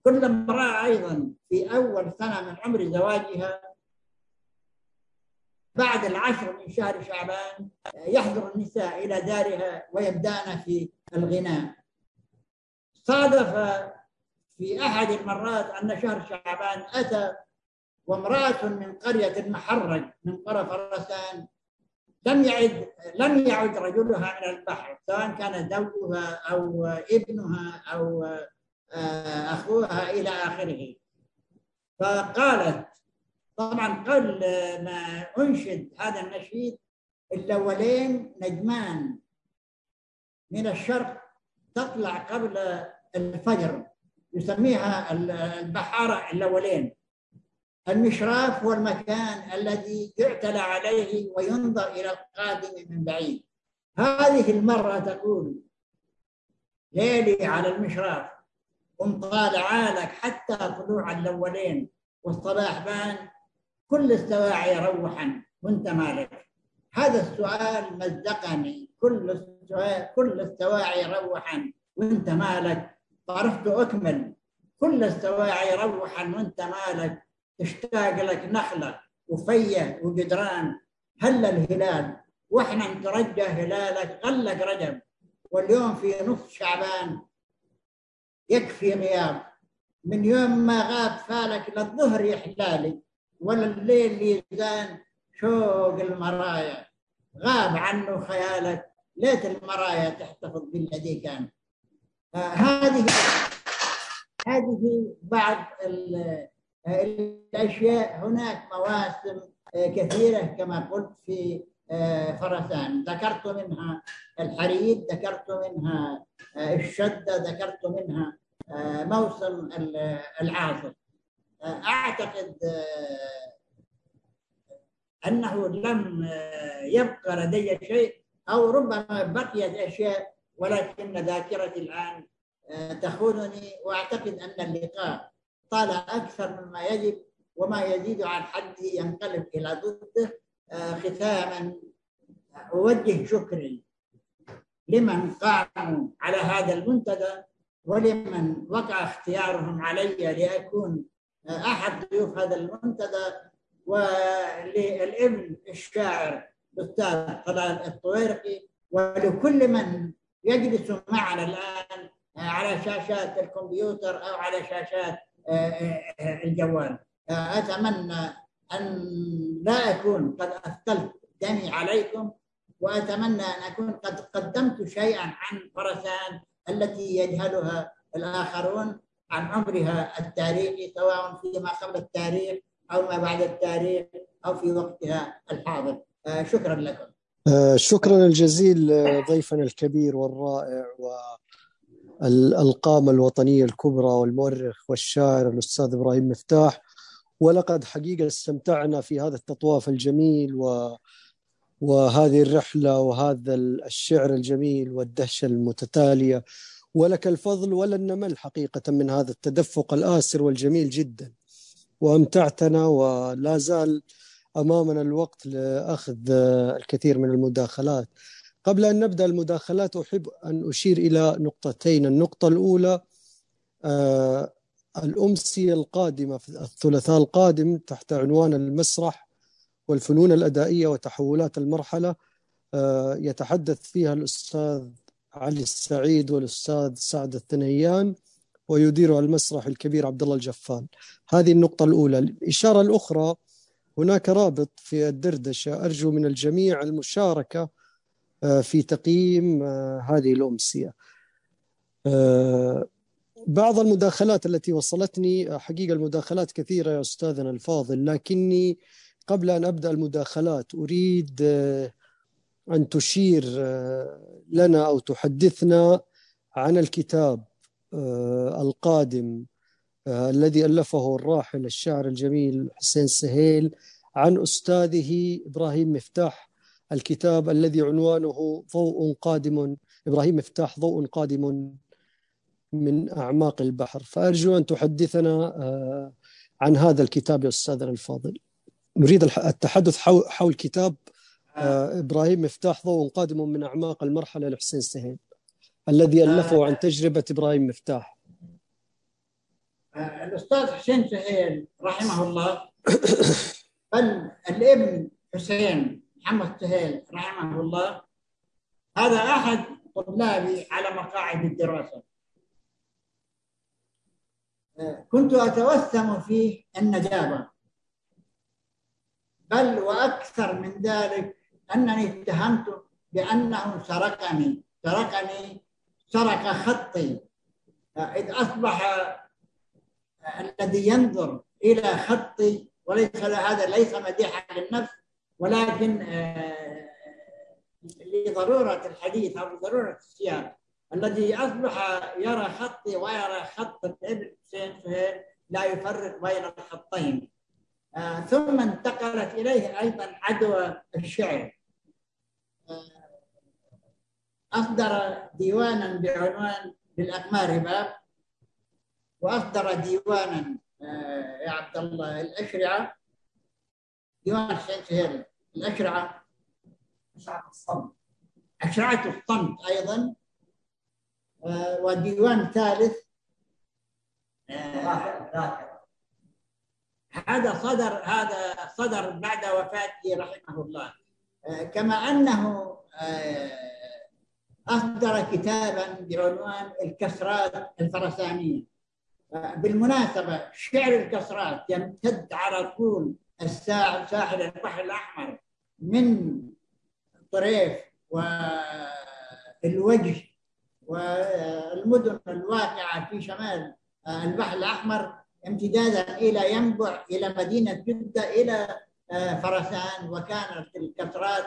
كل امرأة أيضا في أول سنة من عمر زواجها بعد العشر من شهر شعبان يحضر النساء إلى دارها ويبدأن في الغناء. صادف في أحد المرات أن شهر شعبان أتى وامرأة من قرية المحرج من قرى فرسان لم يعد لم يعد رجلها من البحر سواء كان زوجها أو ابنها أو أخوها إلى آخره. فقالت طبعا قبل ما أنشد هذا النشيد الأولين نجمان من الشرق تطلع قبل الفجر يسميها البحارة الأولين. المشراف هو المكان الذي يعتلى عليه وينظر إلى القادم من بعيد. هذه المرة تقول ليلي على المشراف قم طالع لك حتى طلوع الأولين والصباح بان كل السواعي روحا وانت مالك. هذا السؤال مزقني. كل السواعي كل السواعي روحا وانت مالك. فرحت أكمل. كل السواعي روحا وانت مالك. تشتاق لك نخلة وفية وجدران. هل الهلال؟ وإحنا نترجى هلالك. غلق رجب. واليوم في نص شعبان. يكفي غياب من يوم ما غاب فالك للظهر يحلالي ولا الليل يزان شوق المرايا. غاب عنه خيالك ليت المرايا تحتفظ بالذي كان. هذه هذه بعض الأشياء. هناك مواسم كثيرة كما قلت في فرسان ذكرت منها الحريد ذكرت منها الشدة ذكرت منها موسم العاصف أعتقد أنه لم يبقى لدي شيء أو ربما بقيت أشياء ولكن ذاكرتي الآن تخونني وأعتقد أن اللقاء طال أكثر مما يجب وما يزيد عن حده ينقلب إلى ضده ختاما أوجه شكري لمن قاموا على هذا المنتدى ولمن وقع اختيارهم علي لأكون أحد ضيوف هذا المنتدى وللابن الشاعر الأستاذ طلال الطويرقي ولكل من يجلس معنا الآن على شاشات الكمبيوتر أو على شاشات الجوال. أتمنى أن لا أكون قد أثقلت دمي عليكم وأتمنى أن أكون قد قدمت شيئا عن فرسان التي يجهلها الآخرون. عن عمرها التاريخي سواء فيما قبل التاريخ أو ما بعد التاريخ أو في وقتها الحاضر. آه، شكرا لكم. آه، شكرا الجزيل ضيفنا الكبير والرائع والقامة الوطنية الكبرى والمؤرخ والشاعر الأستاذ إبراهيم مفتاح. ولقد حقيقة استمتعنا في هذا التطواف الجميل و وهذه الرحلة وهذا الشعر الجميل والدهشة المتتالية. ولك الفضل ولا النمل حقيقة من هذا التدفق الآسر والجميل جدا. وأمتعتنا ولا زال أمامنا الوقت لأخذ الكثير من المداخلات. قبل أن نبدأ المداخلات أحب أن أشير إلى نقطتين. النقطة الأولى آه الأمسية القادمة في الثلاثاء القادم تحت عنوان المسرح والفنون الأدائية وتحولات المرحلة. آه يتحدث فيها الأستاذ علي السعيد والأستاذ سعد الثنيان ويدير المسرح الكبير عبد الله الجفال هذه النقطة الأولى. الإشارة الأخرى هناك رابط في الدردشة. أرجو من الجميع المشاركة آه، في تقييم آه، هذه الأمسية. آه، بعض المداخلات التي وصلتني حقيقة المداخلات كثيرة يا أستاذنا الفاضل لكني قبل أن أبدأ المداخلات أريد أن تشير لنا أو تحدثنا عن الكتاب القادم الذي ألفه الراحل الشاعر الجميل حسين سهيل عن أستاذه إبراهيم مفتاح. الكتاب الذي عنوانه ضوء قادم إبراهيم مفتاح ضوء قادم من أعماق البحر. فأرجو أن تحدثنا آه، عن هذا الكتاب يا أستاذنا الفاضل. نريد التحدث حول كتاب آه، إبراهيم مفتاح ضوء قادم من أعماق المرحلة لحسين سهيل الذي ألفه عن تجربة إبراهيم مفتاح. الأستاذ حسين سهيل رحمه الله بل الإبن حسين محمد سهيل رحمه الله هذا أحد طلابي على مقاعد الدراسة. كنت أتوسم فيه النجابة بل وأكثر من ذلك أنني اتهمت بأنه سرقني سرقني سرق خطي. إذ أصبح الذي ينظر إلى خطي وليس هذا ليس مديحا للنفس ولكن آه، لضرورة الحديث أو لضرورة السياق. الذي أصبح يرى خطي ويرى خط ابن حسين سهيل لا يفرق بين الخطين. آه، ثم انتقلت إليه أيضا عدوى الشعر. آه، أصدر ديوانا بعنوان بالأقمار باب وأصدر ديوانا آه، يا عبد الله الأشرعة. ديوان حسين سهيري الأشرعة. أشرعة الصمت. أشرعة الصمت أيضا. وديوان ثالث. هذا صدر هذا صدر بعد وفاته رحمه الله. كما أنه أصدر كتابا بعنوان الكسرات الفرسانية. بالمناسبة شعر الكسرات يمتد على طول ساحل البحر الأحمر من طريف والوجه والمدن الواقعة في شمال البحر الأحمر. امتدادا إلى ينبع إلى مدينة جدة إلى فرسان وكانت الكسرات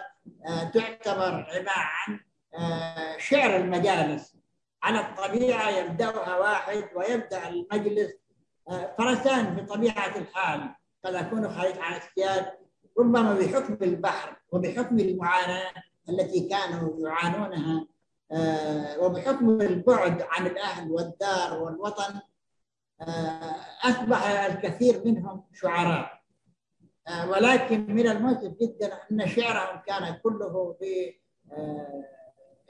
تعتبر عبارة عن شعر المجالس. على الطبيعة يبدأها واحد ويبدأ المجلس آه، فرسان بطبيعة الحال. قد أكون خارج عن السياد ربما بحكم البحر وبحكم المعاناة التي كانوا يعانونها آه، وبحكم البعد عن الأهل والدار والوطن آه، أصبح الكثير منهم شعراء. ولكن من المؤسف جدا أن شعرهم كان كله في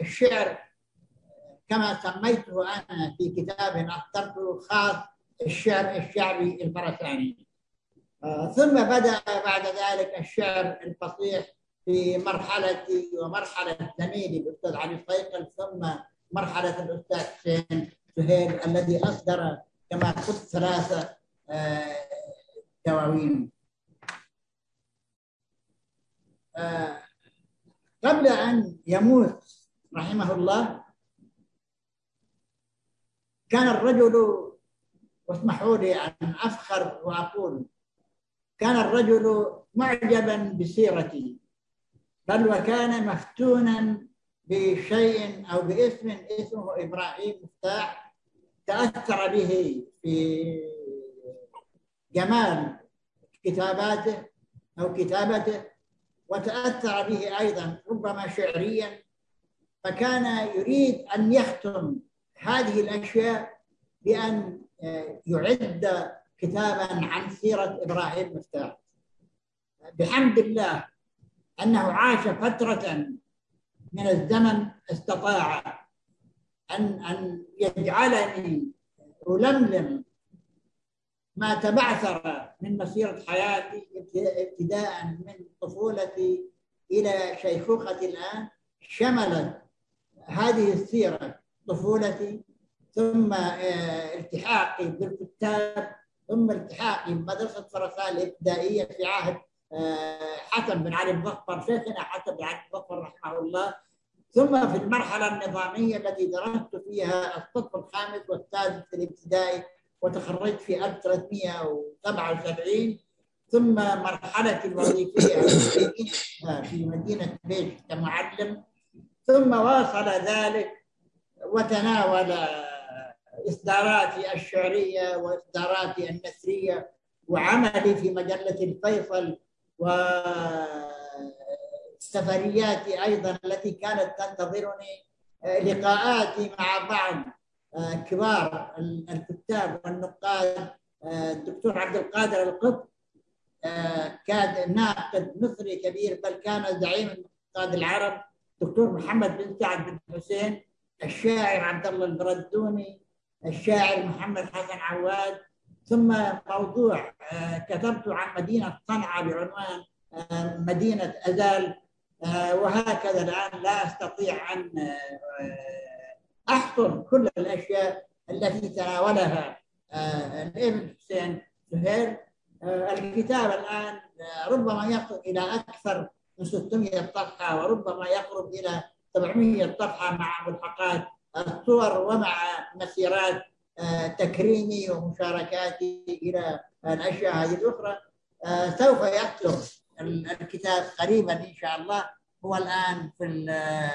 الشعر. كما سميته أنا في كتاب أصدرته خاص الشعر الشعبي الفرساني. آه، ثم بدأ بعد ذلك الشعر الفصيح في مرحلتي ومرحلة زميلي الأستاذ علي صيقل ثم مرحلة الأستاذ حسين سهيل الذي أصدر كما قلت ثلاثة آه، دواوين. آه، قبل أن يموت رحمه الله كان الرجل واسمحوا لي أن أفخر وأقول كان الرجل معجبا بسيرتي بل وكان مفتونا بشيء أو باسم اسمه إبراهيم مفتاح. تأثر به في جمال كتاباته أو كتابته وتأثر به أيضا ربما شعريا فكان يريد أن يختم هذه الأشياء بأن يعد كتابا عن سيرة إبراهيم مفتاح بحمد الله أنه عاش فترة من الزمن استطاع أن أن يجعلني ألملم ما تبعثر من مسيرة حياتي ابتداء من طفولتي إلى شيخوختي الآن شملت هذه السيرة طفولتي ثم آه، التحاقي بالكتاب ثم التحاقي بمدرسة فرسان الابتدائية في عهد آه، حسن بن علي المظفر شيخنا حسن بن علي المظفر رحمه الله. ثم في المرحلة النظامية التي درست فيها الصف الخامس والسادس الابتدائي وتخرجت في 1377 ثم مرحلتي الوظيفية في مدينة بيش كمعلم ثم واصل ذلك وتناول إصداراتي الشعرية وإصداراتي النثرية وعملي في مجلة الفيصل وسفرياتي أيضا التي كانت تنتظرني لقاءاتي مع بعض كبار الكتاب والنقاد الدكتور عبد القادر القط كان ناقد مصري كبير بل كان زعيم النقاد العرب دكتور محمد بن سعد بن حسين الشاعر عبد الله البردوني الشاعر محمد حسن عواد. ثم موضوع آه، كتبت عن مدينة صنعاء بعنوان آه، مدينة أزال. آه، وهكذا الآن لا أستطيع أن أحصر كل الأشياء التي تناولها الإبن حسين سهير الكتاب الآن ربما يصل إلى أكثر من 600 صفحة وربما يقرب إلى 700 صفحة مع ملحقات الصور ومع مسيرات آه، تكريمي ومشاركاتي إلى الأشياء هذه الأخرى. آه، سوف يكتب الكتاب قريبا إن شاء الله هو الآن في آه،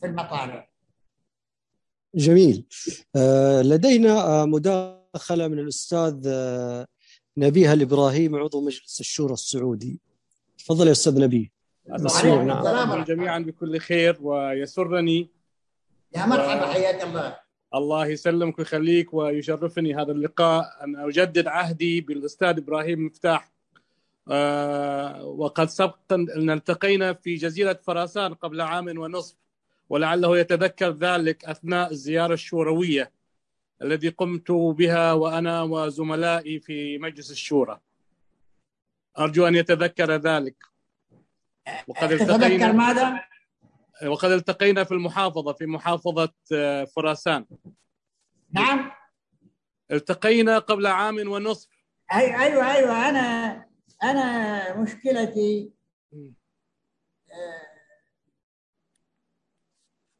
في المطالع جميل. لدينا مداخلة من الأستاذ نبيه الإبراهيم عضو مجلس الشورى السعودي. تفضل يا أستاذ نبيه السلام جميعا بكل خير ويسرني. يا مرحبا حياك الله. الله يسلمك ويخليك ويشرفني هذا اللقاء. أن أجدد عهدي بالأستاذ إبراهيم مفتاح. آه وقد سبق أن التقينا في جزيرة فراسان قبل عام ونصف ولعله يتذكر ذلك أثناء الزيارة الشوروية الذي قمت بها وأنا وزملائي في مجلس الشورى. أرجو أن يتذكر ذلك. وقد التقينا ماذا؟ وقد التقينا في المحافظة في محافظة آه، فراسان نعم. التقينا قبل عام ونصف. أي أيوة أيوة أنا أنا مشكلتي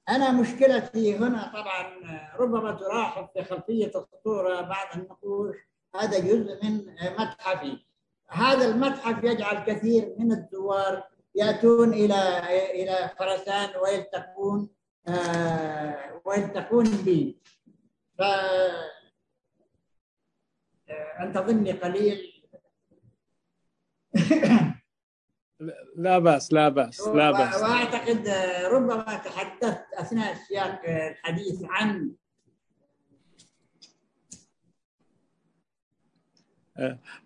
أنا مشكلتي هنا طبعا ربما تلاحظ في خلفية الصورة بعض النقوش هذا جزء من متحفي. هذا المتحف يجعل كثير من الزوار يأتون إلى إلى خراسان ويلتقون آه ويلتقون بي. ف انتظرني قليل لا بأس لا بأس لا بأس. وأعتقد ربما تحدثت أثناء سياق الحديث عن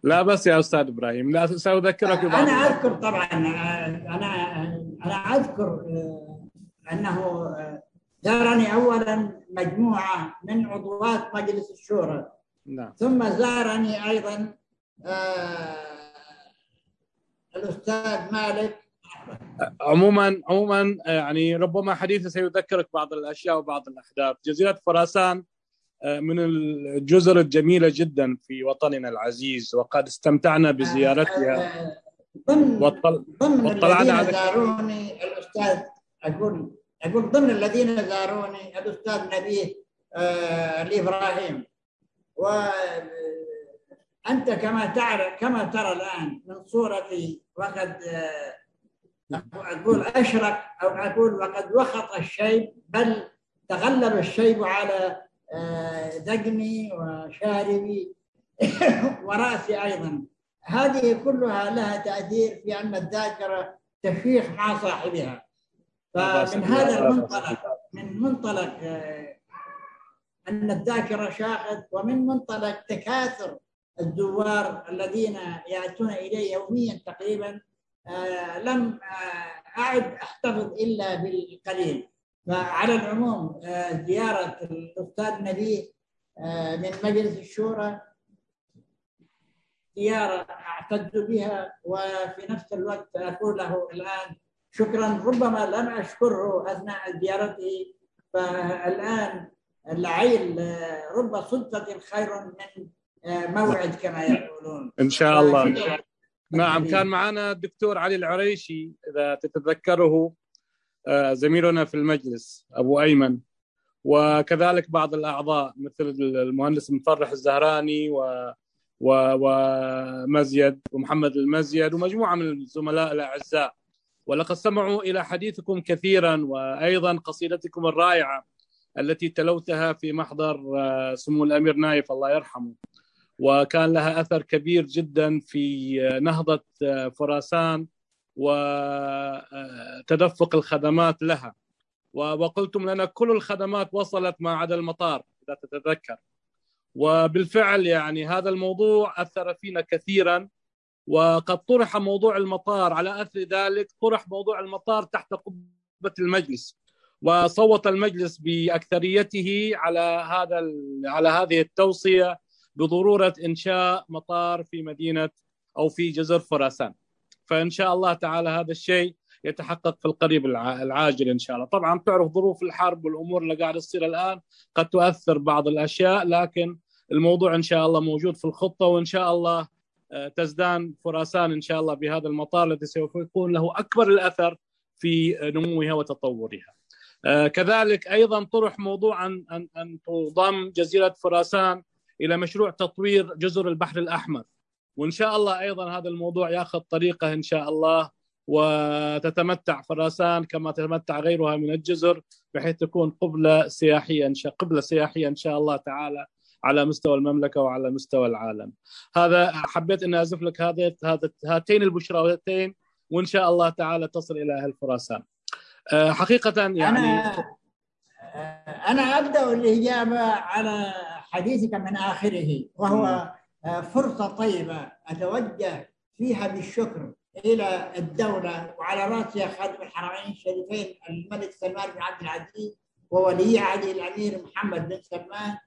لا بس يا أستاذ إبراهيم لا سأذكرك أنا أذكر طبعا أنا أنا أذكر آه، أنه آه، زارني اولا مجموعة من عضوات مجلس الشورى. نعم. ثم زارني أيضا آه، الأستاذ مالك. عموما عموما يعني ربما حديثي سيذكرك بعض الأشياء وبعض الأحداث. جزيرة فراسان آه، من الجزر الجميلة جدا في وطننا العزيز وقد استمتعنا بزيارتها. آه، ضمن وطل... ضمن الذين على- زاروني الأستاذ أقول أقول ضمن الذين زاروني الأستاذ نبيه آه، وأنت كما تعرف كما ترى الآن من صورتي وقد آه، أقول أشرق أو أقول وقد وخط الشيب بل تغلب الشيب على آه، دقني وشاربي ورأسي أيضا. هذه كلها لها تأثير في أن الذاكرة تشيخ مع صاحبها. فمن هذا المنطلق من منطلق آه، أن الذاكرة شاخت ومن منطلق تكاثر الزوار الذين يأتون إلي يوميا تقريبا آه، لم آه، أعد أحتفظ إلا بالقليل. فعلى العموم آه، زيارة الأستاذ نبيه آه، من مجلس الشورى زيارة أعتز بها وفي نفس الوقت أقول له الآن شكرا. ربما لم أشكره أثناء زيارته فالآن العيل رب صدفة خير من موعد كما يقولون. إن شاء الله. نعم كان معنا الدكتور علي العريشي إذا تتذكره آه، زميلنا في المجلس أبو أيمن. وكذلك بعض الأعضاء مثل المهندس مفرح الزهراني و و- ومزيد ومحمد المزيد ومجموعة من الزملاء الأعزاء. ولقد سمعوا إلى حديثكم كثيرا وأيضا قصيدتكم الرائعة التي تلوتها في محضر آه، سمو الأمير نايف الله يرحمه. وكان لها أثر كبير جدا في نهضة فراسان وتدفق الخدمات لها. وقلتم لنا كل الخدمات وصلت ما عدا المطار إذا تتذكر. وبالفعل يعني هذا الموضوع أثر فينا كثيرا وقد طرح موضوع المطار. على أثر ذلك طرح موضوع المطار تحت قبة المجلس وصوت المجلس بأكثريته على هذا على هذه التوصية بضرورة إنشاء مطار في مدينة أو في جزر فراسان. فإن شاء الله تعالى هذا الشيء يتحقق في القريب الع- العاجل إن شاء الله، طبعا تعرف ظروف الحرب والأمور اللي قاعدة تصير الآن قد تؤثر بعض الأشياء لكن الموضوع إن شاء الله موجود في الخطة وإن شاء الله آه، تزدان فراسان إن شاء الله بهذا المطار الذي سوف يكون له أكبر الأثر في نموها وتطورها. آه، كذلك أيضا طرح موضوع أن أن أن تضم جزيرة فراسان إلى مشروع تطوير جزر البحر الأحمر وإن شاء الله أيضا هذا الموضوع ياخذ طريقة إن شاء الله وتتمتع فراسان كما تتمتع غيرها من الجزر بحيث تكون قبلة سياحية إن شاء قبلة سياحية إن شاء الله تعالى على مستوى المملكة وعلى مستوى العالم. هذا حبيت ان ازف لك هذا هاتين البشرتين وإن شاء الله تعالى تصل إلى أهل فراسان. آه، حقيقة يعني أنا أنا أبدأ الإجابة على حديثك من آخره وهو فرصة طيبة أتوجه فيها بالشكر إلى الدولة وعلى رأسها خادم الحرمين الشريفين الملك سلمان بن عبد العزيز وولي عهده الأمير محمد بن سلمان.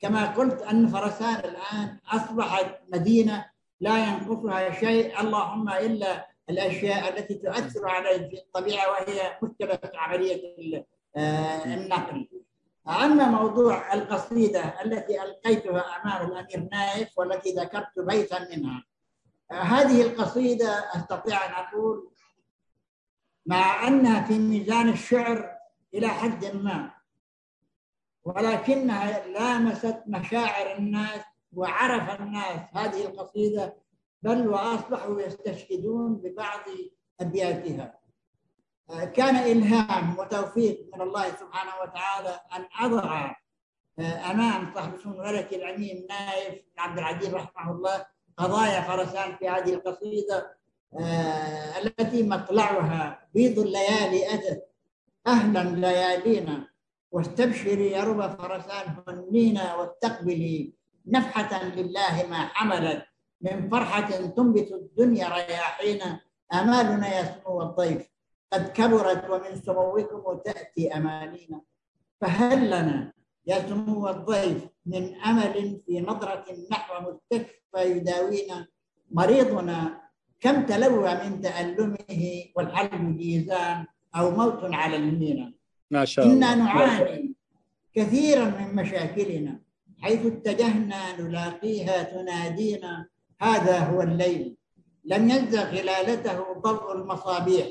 كما قلت أن فرسان الآن أصبحت مدينة لا ينقصها شيء اللهم إلا الأشياء التي تؤثر على الطبيعة وهي مشكلة عملية آه، النقل. أما موضوع القصيدة التي ألقيتها أمام الأمير نايف والتي ذكرت بيتا منها. هذه القصيدة أستطيع أن أقول مع أنها في ميزان الشعر إلى حد ما ولكنها لامست مشاعر الناس وعرف الناس هذه القصيدة بل وأصبحوا يستشهدون ببعض أبياتها كان إلهام وتوفيق من الله سبحانه وتعالى أن أضع آه، أمام صاحب سمو الملك الأمين نايف عبد العزيز رحمه الله قضايا فرسان في هذه القصيدة آه، التي مطلعها بيض الليالي أتت أهلا ليالينا واستبشري يا رب فرسان هنينا واستقبلي نفحة لله ما حملت من فرحة تنبت الدنيا رياحينا آمالنا يا سمو الضيف. قد كبرت ومن سموكم تأتي أمانينا. فهل لنا يا سمو الضيف من أمل في نظرة نحو مستشفى يداوينا مريضنا؟ كم تلوى من تألمه والحلم جيزان أو موت على المينا ما شاء الله. إنا نعاني كثيرا من مشاكلنا حيث اتجهنا نلاقيها تنادينا هذا هو الليل. لم يلزغ خلالته ضوء المصابيح.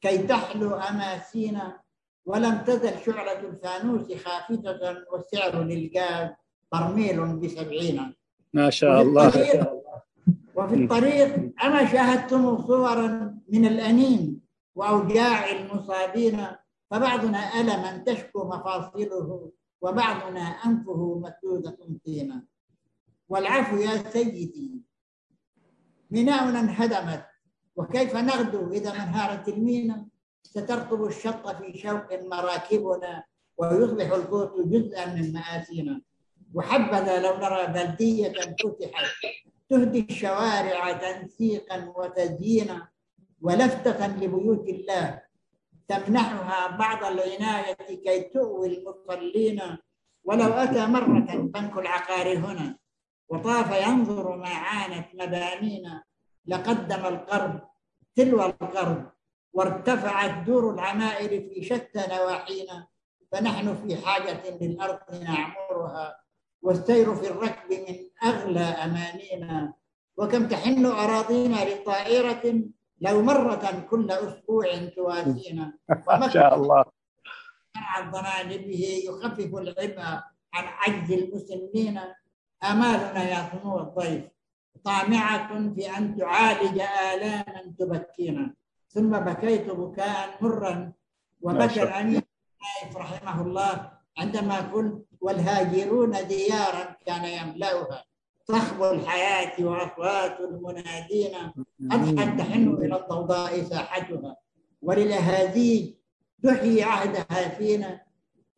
كي تحلو أماسينا ولم تزل شعلة الفانوس خافتة والسعر للغاز برميل بسبعين. ما شاء الله. وفي الطريق أما شاهدتم صورا من الأنين وأوجاع المصابين فبعضنا ألما تشكو مفاصله وبعضنا أنفه مسدودة طينا والعفو يا سيدي ميناؤنا انهدمت. وكيف نغدو إذا انهارت المينا سترطب الشط في شوق مراكبنا ويصبح القوت جزءا من مآسينا. وحبذا لو نرى بلدية فتحت تهدي الشوارع تنسيقا وتزيينا. ولفتة لبيوت الله تمنحها بعض العناية كي تؤوي المصلين. ولو أتى مرة بنك العقار هنا وطاف ينظر ما عانت مبانينا. لقدم القرب تلو القرب وارتفعت دور العمائر في شتى نواحينا فنحن في حاجة للأرض نعمرها والسير في الركب من أغلى أمانينا. وكم تحن أراضينا لطائرة لو مرة كل أسبوع تواسينا. ما شاء الله. عن ضمانبه يخفف العبء عن عجز المسلمين آمالنا يا سمو الضيف. طامعة في أن تعالج آلاما تبكينا. ثم بكيت بكاء مرا وبكى الأمير نايف رحمه الله عندما قلت والهاجرون ديارا كان يملأها. صخب الحياة وأصوات المنادين. أضحت تحن إلى الضوضاء ساحتها. وللأهازيج تحيي عهدها فينا.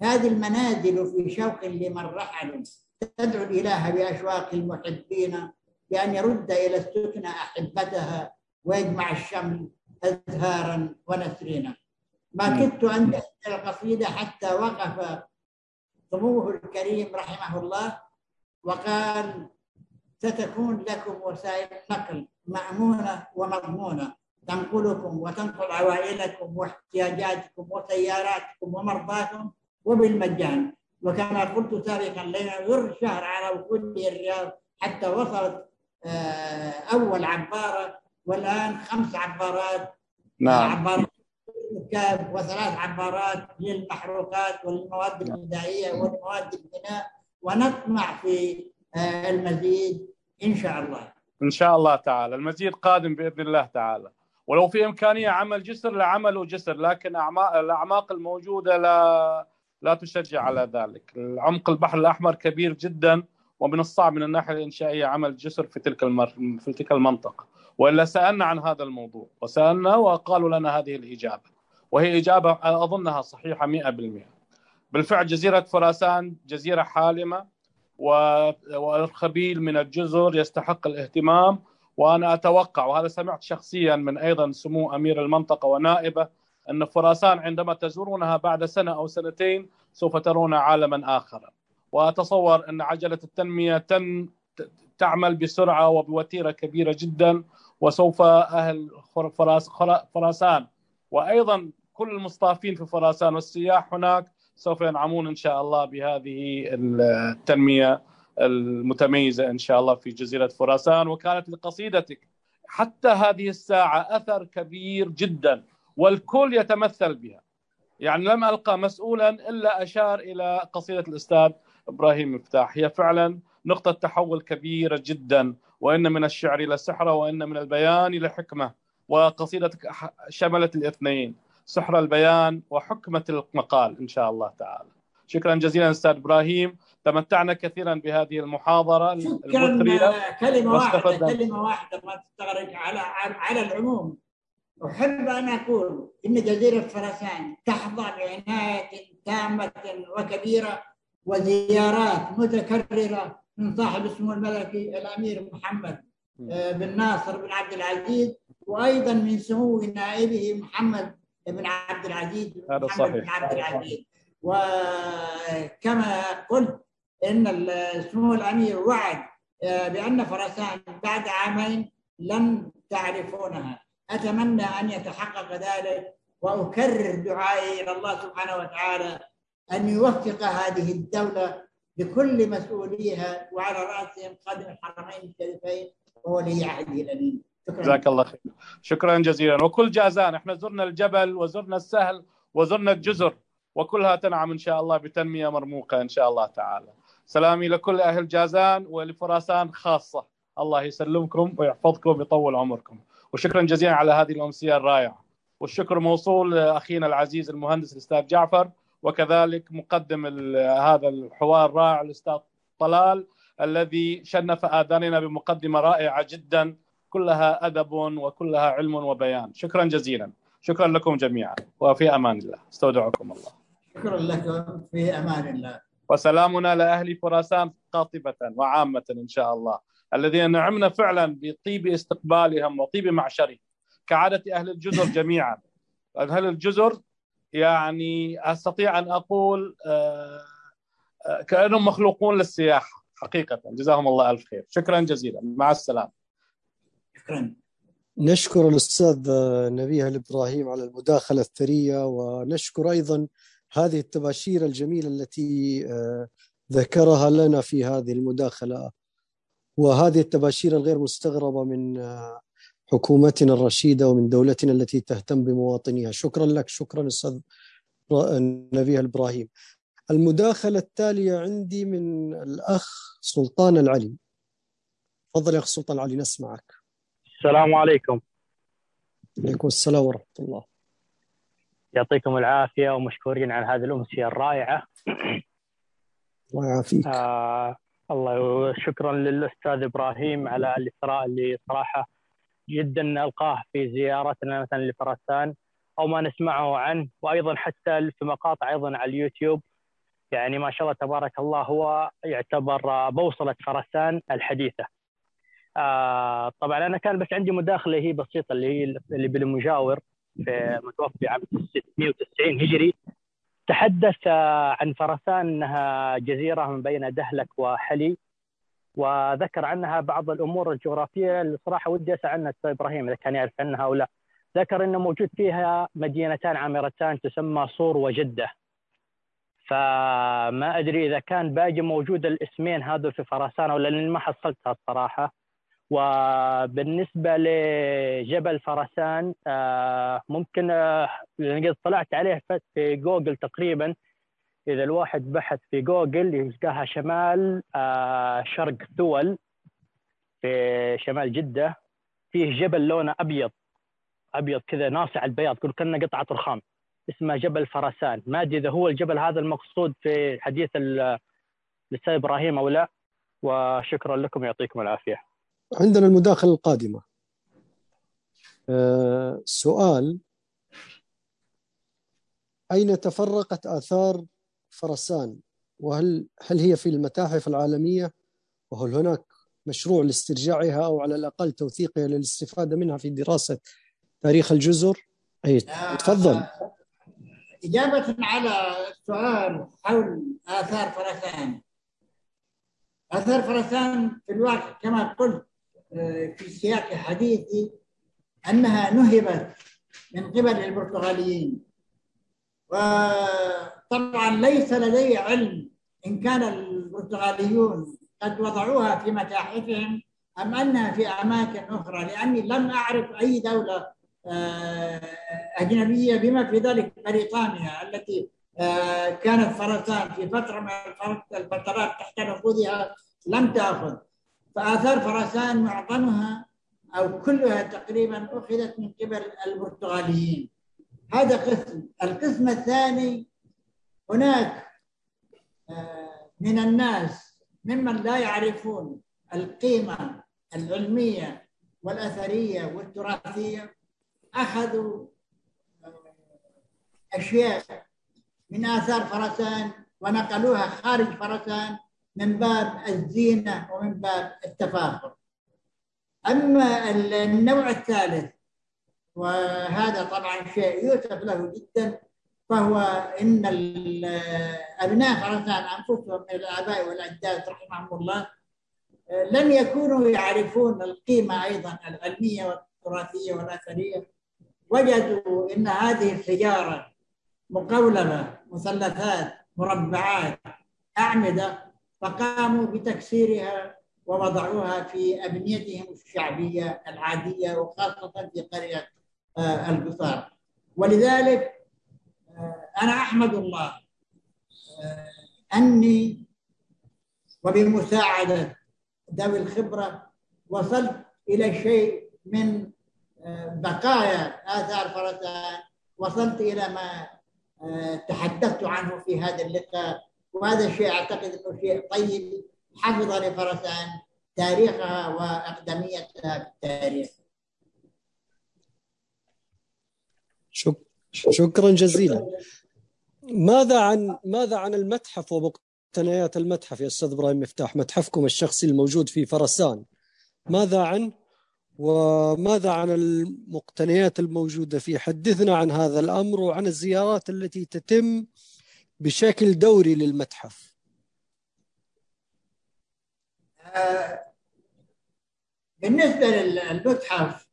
هذه المنازل في شوق لمن رحلوا. تدعو الإله بأشواق المحبين. بأن يرد إلى السكنى أحبتها ويجمع الشمل أزهارا ونسرينا. ما كدت أن القصيدة حتى وقف سموه الكريم رحمه الله وقال ستكون لكم وسائل نقل مأمونة ومضمونة تنقلكم وتنقل عوائلكم واحتياجاتكم وسياراتكم ومرضاكم وبالمجان. وكما قلت سابقا لن يمر شهر على وصول الرياض حتى وصلت آه، أول عبارة والآن خمس عبارات. نعم. عبارات الركاب وثلاث عبارات للمحروقات والمواد الغذائية والمواد البناء ونطمع في آه، المزيد إن شاء الله. إن شاء الله تعالى. المزيد قادم بإذن الله تعالى. ولو في إمكانية عمل جسر لعملوا جسر لكن أعماق الأعماق الموجودة لا لا تشجع على ذلك. عمق البحر الأحمر كبير جدا. ومن الصعب من الناحية الإنشائية عمل جسر في تلك المر... في تلك المنطقة. وإلا سألنا عن هذا الموضوع وسألنا وقالوا لنا هذه الإجابة وهي إجابة أظنها صحيحة 100% بالفعل جزيرة فراسان جزيرة حالمة والخبيل من الجزر يستحق الاهتمام وأنا أتوقع وهذا سمعت شخصيا من أيضا سمو أمير المنطقة ونائبة أن فراسان عندما تزورونها بعد سنة أو سنتين سوف ترون عالما اخر واتصور أن عجلة التنمية تن تعمل بسرعة وبوتيرة كبيرة جدا وسوف أهل فراس فراسان. وأيضا كل المصطافين في فراسان والسياح هناك سوف ينعمون إن شاء الله بهذه التنمية المتميزة إن شاء الله في جزيرة فراسان. وكانت لقصيدتك حتى هذه الساعة أثر كبير جدا والكل يتمثل بها. يعني لم ألقى مسؤولا إلا أشار إلى قصيدة الأستاذ إبراهيم مفتاح. هي فعلا نقطة تحول كبيرة جدا وإن من الشعر إلى سحره وإن من البيان إلى حكمة وقصيدتك شملت الاثنين سحر البيان وحكمة المقال إن شاء الله تعالى. شكرا جزيلا أستاذ إبراهيم. تمتعنا كثيرا بهذه المحاضرة المثرية. شكرا كلمة واحدة واستفدنا. كلمة واحدة ما تستغرق على على العموم. أحب أن أقول إن جزيرة فرسان تحظى بعناية تامة وكبيرة وزيارات متكررة من صاحب السمو الملكي الأمير محمد آه، بن ناصر بن عبد العزيز وأيضا من سمو نائبه محمد بن عبد العزيز هذا صحيح. بن عبد العزيز. وكما قلت إن سمو الأمير وعد آه، بأن فرسان بعد عامين لن تعرفونها. أتمنى أن يتحقق ذلك وأكرر دعائي إلى الله سبحانه وتعالى أن يوفق هذه الدولة بكل مسؤوليها وعلى رأسهم خادم الحرمين الشريفين وولي عهده الامين شكرا. جزاك الله خير. شكرا جزيلا. وكل جازان إحنا زرنا الجبل وزرنا السهل وزرنا الجزر وكلها تنعم إن شاء الله بتنمية مرموقة إن شاء الله تعالى. سلامي لكل أهل جازان ولفراسان خاصة. الله يسلمكم ويحفظكم ويطول عمركم. وشكرا جزيلا على هذه الأمسية الرائعة. والشكر موصول لأخينا العزيز المهندس الأستاذ جعفر. وكذلك مقدم هذا الحوار الرائع الأستاذ طلال الذي شنف آذاننا بمقدمة رائعة جدا كلها أدب وكلها علم وبيان. شكرا جزيلا. شكرا لكم جميعا. وفي أمان الله. استودعكم الله. شكرا لكم في أمان الله. وسلامنا لأهل خراسان قاطبة وعامة إن شاء الله. الذين نعمنا فعلا بطيب استقبالهم وطيب معشرهم. كعادة أهل الجزر جميعا. أهل الجزر يعني أستطيع أن أقول آه، آه، كأنهم مخلوقون للسياحة حقيقة. جزاهم الله ألف خير. شكرا جزيلا. مع السلامة. شكرا. نشكر الأستاذ نبيه الإبراهيم على المداخلة الثرية ونشكر أيضا هذه التباشير الجميلة التي آه، ذكرها لنا في هذه المداخلة. وهذه التباشير الغير مستغربة من حكومتنا الرشيدة ومن دولتنا التي تهتم بمواطنيها. شكرا لك. شكرا أستاذ نبيه الابراهيم المداخلة التالية عندي من الأخ سلطان العلي. تفضل يا أخ سلطان العلي نسمعك. السلام عليكم. عليكم السلام ورحمة الله. يعطيكم العافية ومشكورين على هذه الأمسية الرائعة. الله يعافيك. آه الله وشكرا للأستاذ إبراهيم على الإثراء اللي صراحة جدا نلقاه في زيارتنا مثلا لفرسان أو ما نسمعه عنه وأيضا حتى في مقاطع أيضا على اليوتيوب. يعني ما شاء الله تبارك الله هو يعتبر بوصلة فرسان الحديثة. آه طبعا أنا كان بس عندي مداخلة هي بسيطة اللي هي اللي بالمجاور في متوفي عام 690 هجري. تحدث عن فرسان إنها جزيرة من بين دهلك وحلي. وذكر عنها بعض الأمور الجغرافية اللي صراحة ودي أسأل عنها أستاذ إبراهيم إذا كان يعرف عنها أو لا. ذكر إنه موجود فيها مدينتان عامرتان تسمى صور وجدة. فما أدري إذا كان باقي موجود الاسمين هذول في فرسان ولا لأني ما حصلتها الصراحة. وبالنسبة لجبل فرسان آه، ممكن آه، لأن قد طلعت عليه في جوجل تقريبا إذا الواحد بحث في جوجل يلقاها شمال آه شرق ثول في شمال جدة فيه جبل لونه أبيض أبيض كذا ناصع البياض كل كأنه قطعة رخام اسمه جبل فرسان ما أدري إذا هو الجبل هذا المقصود في حديث الاستاذ إبراهيم أو لا وشكرا لكم يعطيكم العافية. عندنا المداخلة القادمة. أه سؤال أين تفرقت آثار فرسان؟ وهل هل هي في المتاحف العالمية؟ وهل هناك مشروع لاسترجاعها أو على الأقل توثيقها للاستفادة منها في دراسة تاريخ الجزر؟ أي تفضل. إجابة على السؤال حول آثار فرسان. آثار فرسان في الواقع كما قلت آه، في سياق حديثي أنها نهبت من قبل البرتغاليين. وطبعا ليس لدي علم. إن كان البرتغاليون قد وضعوها في متاحفهم أم أنها في أماكن أخرى لأني لم أعرف أي دولة آه، أجنبية بما في ذلك بريطانيا التي آه، كانت فرسان في فترة من الفترات تحت نفوذها لم تأخذ. فآثار فرسان معظمها أو كلها تقريبا أخذت من قبل البرتغاليين. هذا قسم. القسم الثاني هناك آه، من الناس ممن لا يعرفون القيمة العلمية والأثرية والتراثية أخذوا آه، أشياء من آثار فرسان ونقلوها خارج فرسان من باب الزينة ومن باب التفاخر. أما النوع الثالث وهذا طبعا شيء يؤسف له جدا فهو إن أبناء خراسان أنفسهم من الآباء والأجداد رحمهم الله لم يكونوا يعرفون القيمة أيضا العلمية والتراثية والأثرية. وجدوا إن هذه الحجارة مقولبة مثلثات مربعات أعمدة فقاموا بتكسيرها ووضعوها في أبنيتهم الشعبية العادية وخاصة في قرية آه، القصار ولذلك آه، أنا أحمد الله. آه، أني وبمساعده ذوي الخبرة وصلت إلى شيء من بقايا اثار فرسان وصلت إلى ما تحدثت عنه في هذا اللقاء. وهذا الشيء أعتقد إنه شيء طيب. حفظ لفرسان تاريخها وأقدميتها في التاريخ. شكرا. جزيلا. ماذا عن ماذا عن المتحف ومقتنيات المتحف يا أستاذ إبراهيم مفتاح؟ متحفكم الشخصي الموجود في فرسان. ماذا عن وماذا عن المقتنيات الموجودة فيه؟ حدثنا عن هذا الأمر وعن الزيارات التي تتم بشكل دوري للمتحف. بالنسبة للمتحف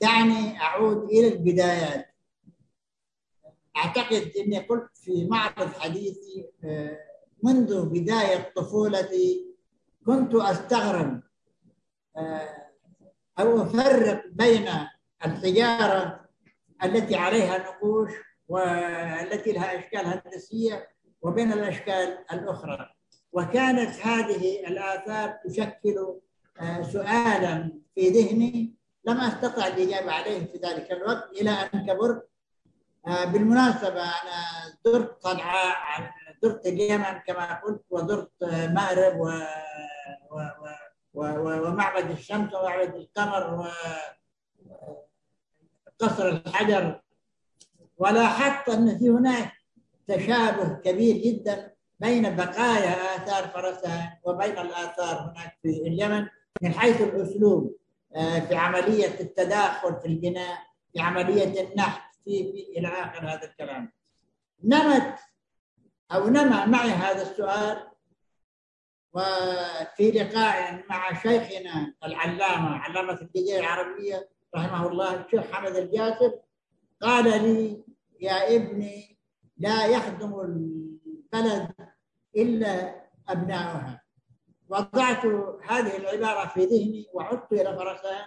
دعني أعود إلى البدايات. أعتقد أني قلت في معرض حديثي آه، منذ بداية طفولتي كنت أستغرب آه، أو أفرق بين الحجارة التي عليها نقوش والتي لها أشكال هندسية وبين الأشكال الأخرى. وكانت هذه الآثار تشكل آه، سؤالا في ذهني لم أستطع الإجابة عليه في ذلك الوقت إلى أن كبرت. بالمناسبة أنا زرت صنعاء زرت اليمن كما قلت وزرت مأرب و... و... و... و... ومعبد الشمس ومعبد القمر وقصر الحجر. ولاحظت أن في هناك تشابه كبير جدا بين بقايا آثار فرسان وبين الآثار هناك في اليمن من حيث الأسلوب آه، في عملية التداخل في البناء في عملية النحت في, في إلى آخر هذا الكلام. نمت أو نمى معي هذا السؤال وفي لقاء مع شيخنا العلامة علامة الجزيرة العربية رحمه الله الشيخ حمد الجاسر قال لي يا ابني لا يخدم البلد إلا أبناؤها. وضعت هذه العبارة في ذهني وعدت إلى فرسان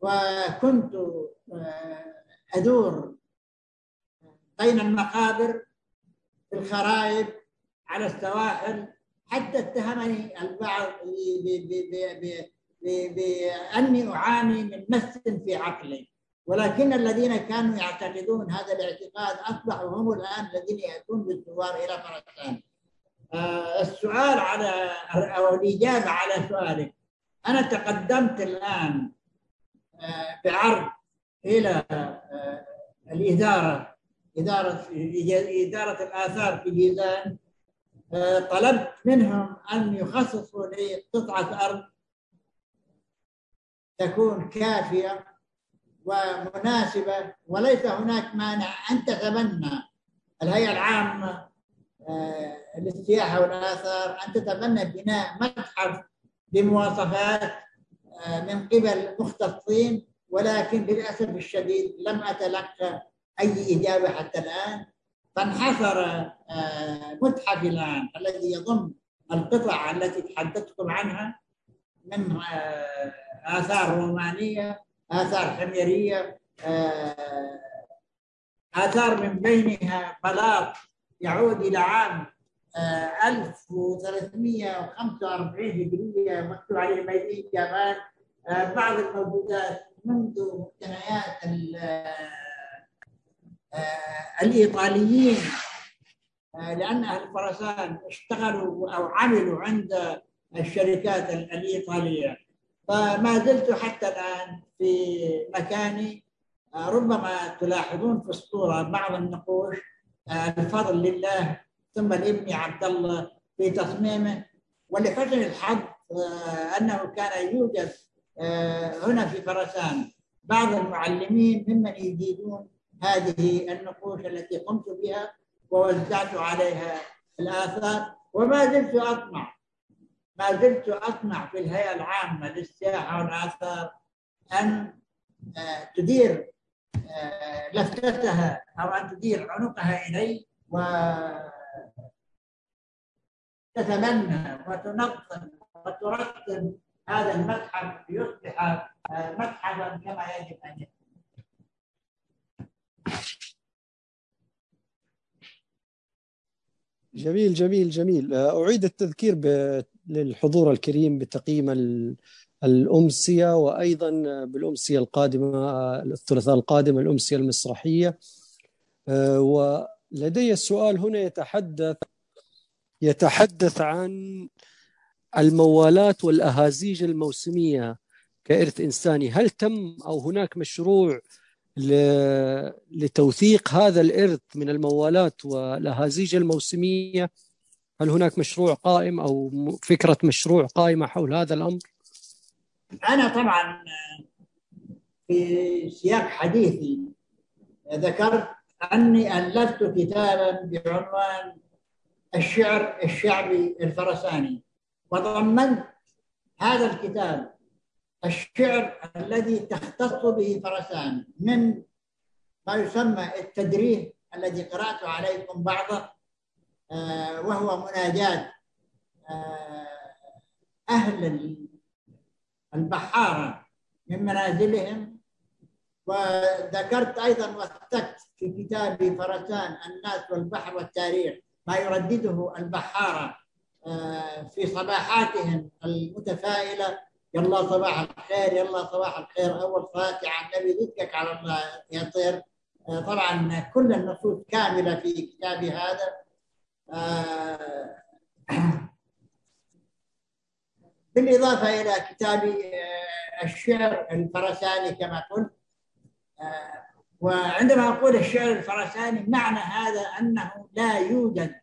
وكنت آه، أدور بين المقابر في الخرائب على السواحل. حتى اتهمني البعض بأني أعاني من مس في عقلي. ولكن الذين كانوا يعتقدون هذا الاعتقاد أصبحوا هم الآن الذين يأتون بالزوار إلى فرسان آه، السؤال على أو الإجابة على سؤالك. أنا تقدمت الآن آه، بعرض إلى آه، الإدارة إدارة إدارة الآثار في جيزان طلبت منهم أن يخصصوا لي قطعة أرض تكون كافية ومناسبة وليس هناك مانع أن تتبنى. الهيئة العامة آه، للسياحة والآثار أن تتبنى بناء متحف بمواصفات آه، من قبل مختصين ولكن للأسف الشديد لم أتلقى أي إجابة حتى الآن. فانحصر آه، متحف الآن الذي يضم القطع التي تحدثتكم عنها من آثار رومانية آثار حميرية آه، آثار من بينها بلاط يعود إلى عام 1345 آه، هجرية مكتوب عليه ميدين آه، بعض الموجودات منذ مقتنيات الإيطاليين لأن أهل فرسان اشتغلوا أو عملوا عند الشركات الإيطالية. فما زلت حتى الآن في مكاني آه، ربما تلاحظون في الصورة بعض النقوش آه، الفضل لله ثم لابني عبد الله في تصميمه. ولحسن الحظ آه، أنه كان يوجد هنا في فرسان. بعض المعلمين ممن يجيدون هذه النقوش التي قمت بها ووزعت عليها الآثار وما زلت أطمع. ما زلت أطمع في الهيئة العامة للسياحة والآثار أن آه، تدير آه، لفتتها أو أن تدير عنقها إلي وتتمنى وتنظم وترتب هذا المتحف ليصبح آه، متحفا كما يجب أن يكون. جميل جميل جميل. أعيد التذكير للحضور الكريم بتقييم الأمسية وأيضا بالأمسية القادمة الثلاثاء القادم الأمسية المسرحية. آه، ولدي السؤال هنا يتحدث يتحدث عن الموالات والأهازيج الموسمية كإرث إنساني هل تم أو هناك مشروع لتوثيق هذا الإرث من الموالات والأهازيج الموسمية هل هناك مشروع قائم أو فكرة مشروع قائمة حول هذا الأمر؟ أنا طبعا في سياق حديثي ذكرت أني ألفت كتابا بعنوان الشعر الشعبي الفرساني وضمنت هذا الكتاب الشعر الذي تختص به فرسان من ما يسمى التدريب الذي قرأت عليكم بعضه آه، وهو مناجاة آه، أهل البحارة من منازلهم. وذكرت أيضا وثقت في كتابي فرسان الناس والبحر والتاريخ ما يردده البحارة. في صباحاتهم المتفائلة. يلا صباح الخير يلا صباح الخير. أول فاتحة النبي ذكرك على الله يا طير طبعا كل النصوص كاملة في كتابي هذا. آه، بالإضافة إلى كتابي آه، الشعر الفرساني كما قلت. آه، وعندما أقول الشعر الفرساني معنى هذا أنه لا يوجد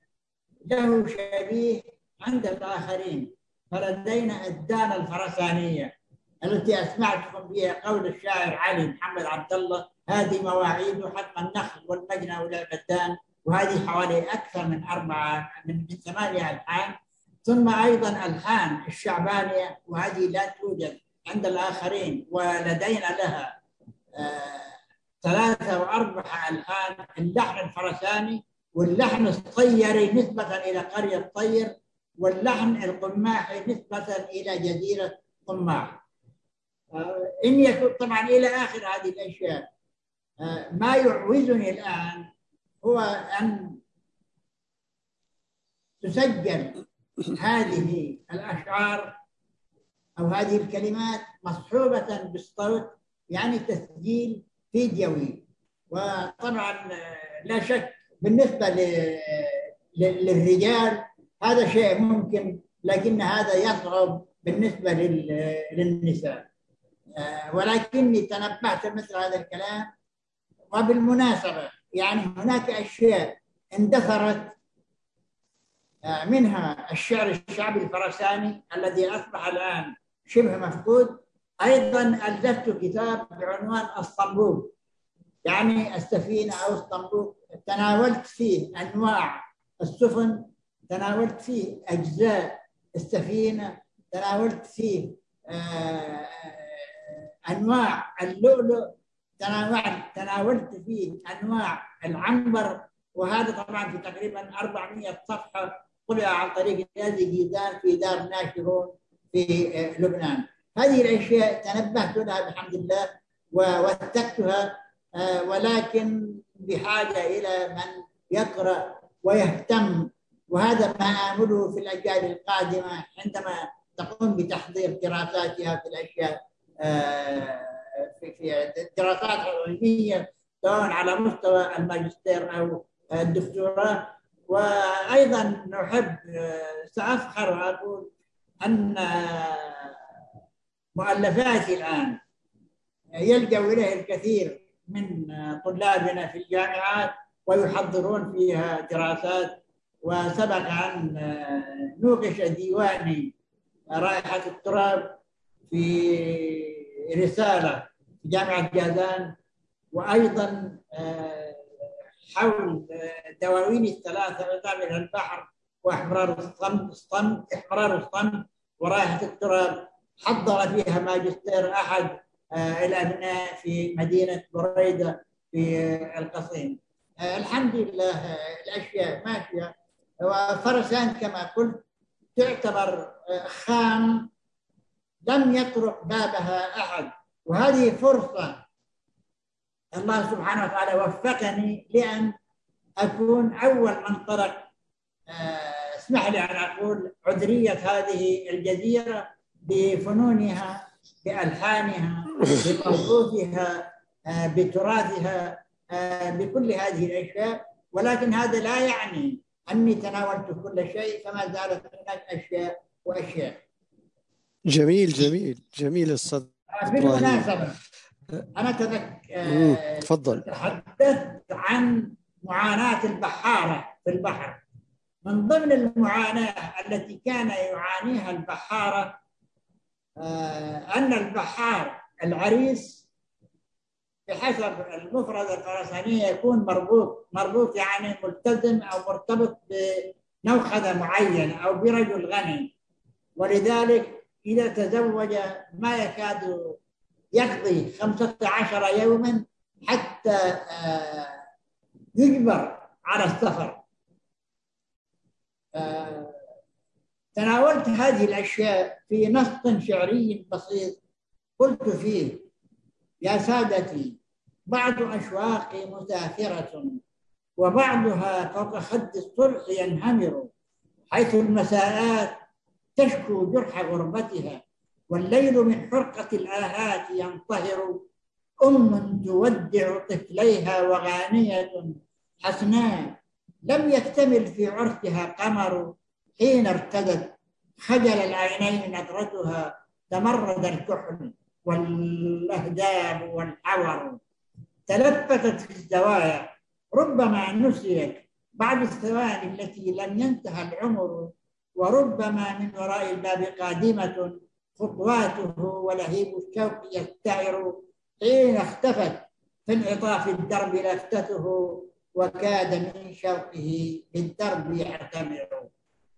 له شبيه عند الآخرين فلدينا الدانة الفرسانية التي أسمعتكم بها قول الشاعر علي محمد عبد الله. هذه مواعيد حتى النخل والمجنى والعبدان وهذه حوالي أكثر من أربعة من, ثمانية ألحان. ثم أيضا ألحان الشعبانية وهذه لا توجد عند الآخرين ولدينا لها آه ثلاثة وأربع ألحان. اللحن الفرساني واللحن الطيري نسبة إلى قرية طير واللحن القماحي نسبة إلى جزيرة قماح آه إن يكون طبعا إلى آخر هذه الأشياء. آه ما يعوزني الآن هو أن تسجل هذه الأشعار أو هذه الكلمات مصحوبة بالصوت يعني تسجيل فيديوي. وطبعا لا شك بالنسبة للرجال هذا شيء ممكن لكن هذا يصعب بالنسبة للنساء. آه، ولكني تنبهت مثل هذا الكلام وبالمناسبة يعني هناك أشياء اندثرت آه، منها الشعر الشعبي الفرساني الذي أصبح الآن شبه مفقود. أيضا ألفت كتاب بعنوان الصنبوق يعني السفينة أو الصنبوق تناولت فيه أنواع السفن تناولت فيه أجزاء السفينة تناولت فيه آه، أنواع اللؤلؤ تناولت تناولت فيه أنواع العنبر وهذا طبعا في تقريبا 400 صفحة طبع عن طريق نادي جيزان في دار ناشرون في آه، لبنان. هذه الأشياء تنبهت لها بحمد الله ووثقتها آه، ولكن بحاجة إلى من يقرأ ويهتم وهذا ما آمله في الأجيال القادمة عندما تقوم بتحضير دراساتها في الأشياء آه، في الدراسات العلميه سواء على مستوى الماجستير أو الدكتوراه. وأيضا نحب سأفخر وأقول أن مؤلفاتي الآن يلجأ اليه الكثير من طلابنا في الجامعات ويحضرون فيها دراسات وسبق ان نوقش ديواني رائحة التراب في رسالة في جامعة جازان وأيضا آه، حول آه، دواوين الثلاثة وطابق البحر وإحمرار الصمت الصمت إحمرار الصمت ورائحة التراب. حضر فيها ماجستير أحد آه، الابناء في مدينة بريدة في القصيم. الحمد لله الأشياء ماشية. وفرسان كما قلت تعتبر خام لم يطرق بابها أحد. وهذه فرصة الله سبحانه وتعالى وفقني لأن أكون أول من طرق. آه، اسمح لي أن أقول عذرية هذه الجزيرة بفنونها بألحانها بموروثها آه، بتراثها آه، بكل هذه الأشياء. ولكن هذا لا يعني أني تناولت كل شيء فما زالت هناك أشياء وأشياء. جميل جميل جميل أستاذ بالمناسبة أنا تذكر تفضل. تحدثت عن معاناة البحارة في البحر. من ضمن المعاناة التي كان يعانيها البحارة آه، أن البحار العريس بحسب المفردة الفرسانية يكون مربوط مربوط يعني ملتزم أو مرتبط بنوخذة معينة أو برجل غني. ولذلك إذا تزوج ما يكاد يقضي خمسة عشر يوما حتى آه، يجبر على السفر. آه، تناولت هذه الأشياء في نص شعري بسيط قلت فيه. يا سادتي بعض أشواقي مسافرة وبعضها فوق خد الصلح ينهمر حيث المساءات تشكو جرح غربتها والليل من حرقة الآهات ينطهر أم تودع طفليها وغانية حسناء لم يكتمل في عرسها قمر حين ارتدت خجل العينين نظرتها تمرد الكحل. والأهداب والحور تلفتت في الزوايا. ربما نسيت بعد الثواني التي لم ينتهى العمر وربما من وراء الباب قادمة خطواته ولهيب الشوق يستعر حين اختفت. في انعطاف الدرب لفتته وكاد من شوقه بالدرب يعتمر.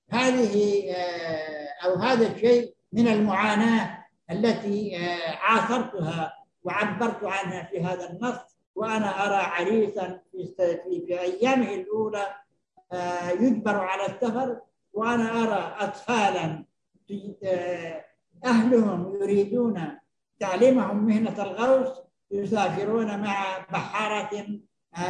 هذه آه، أو هذا الشيء من المعاناة التي آه، عاصرتها وعبرت عنها في هذا النص وأنا أرى عريسا في في أيامه الأولى آه، يجبر على السفر وأنا أرى اطفالا آه، أهلهم يريدون تعليمهم مهنة الغوص يسافرون مع بحارة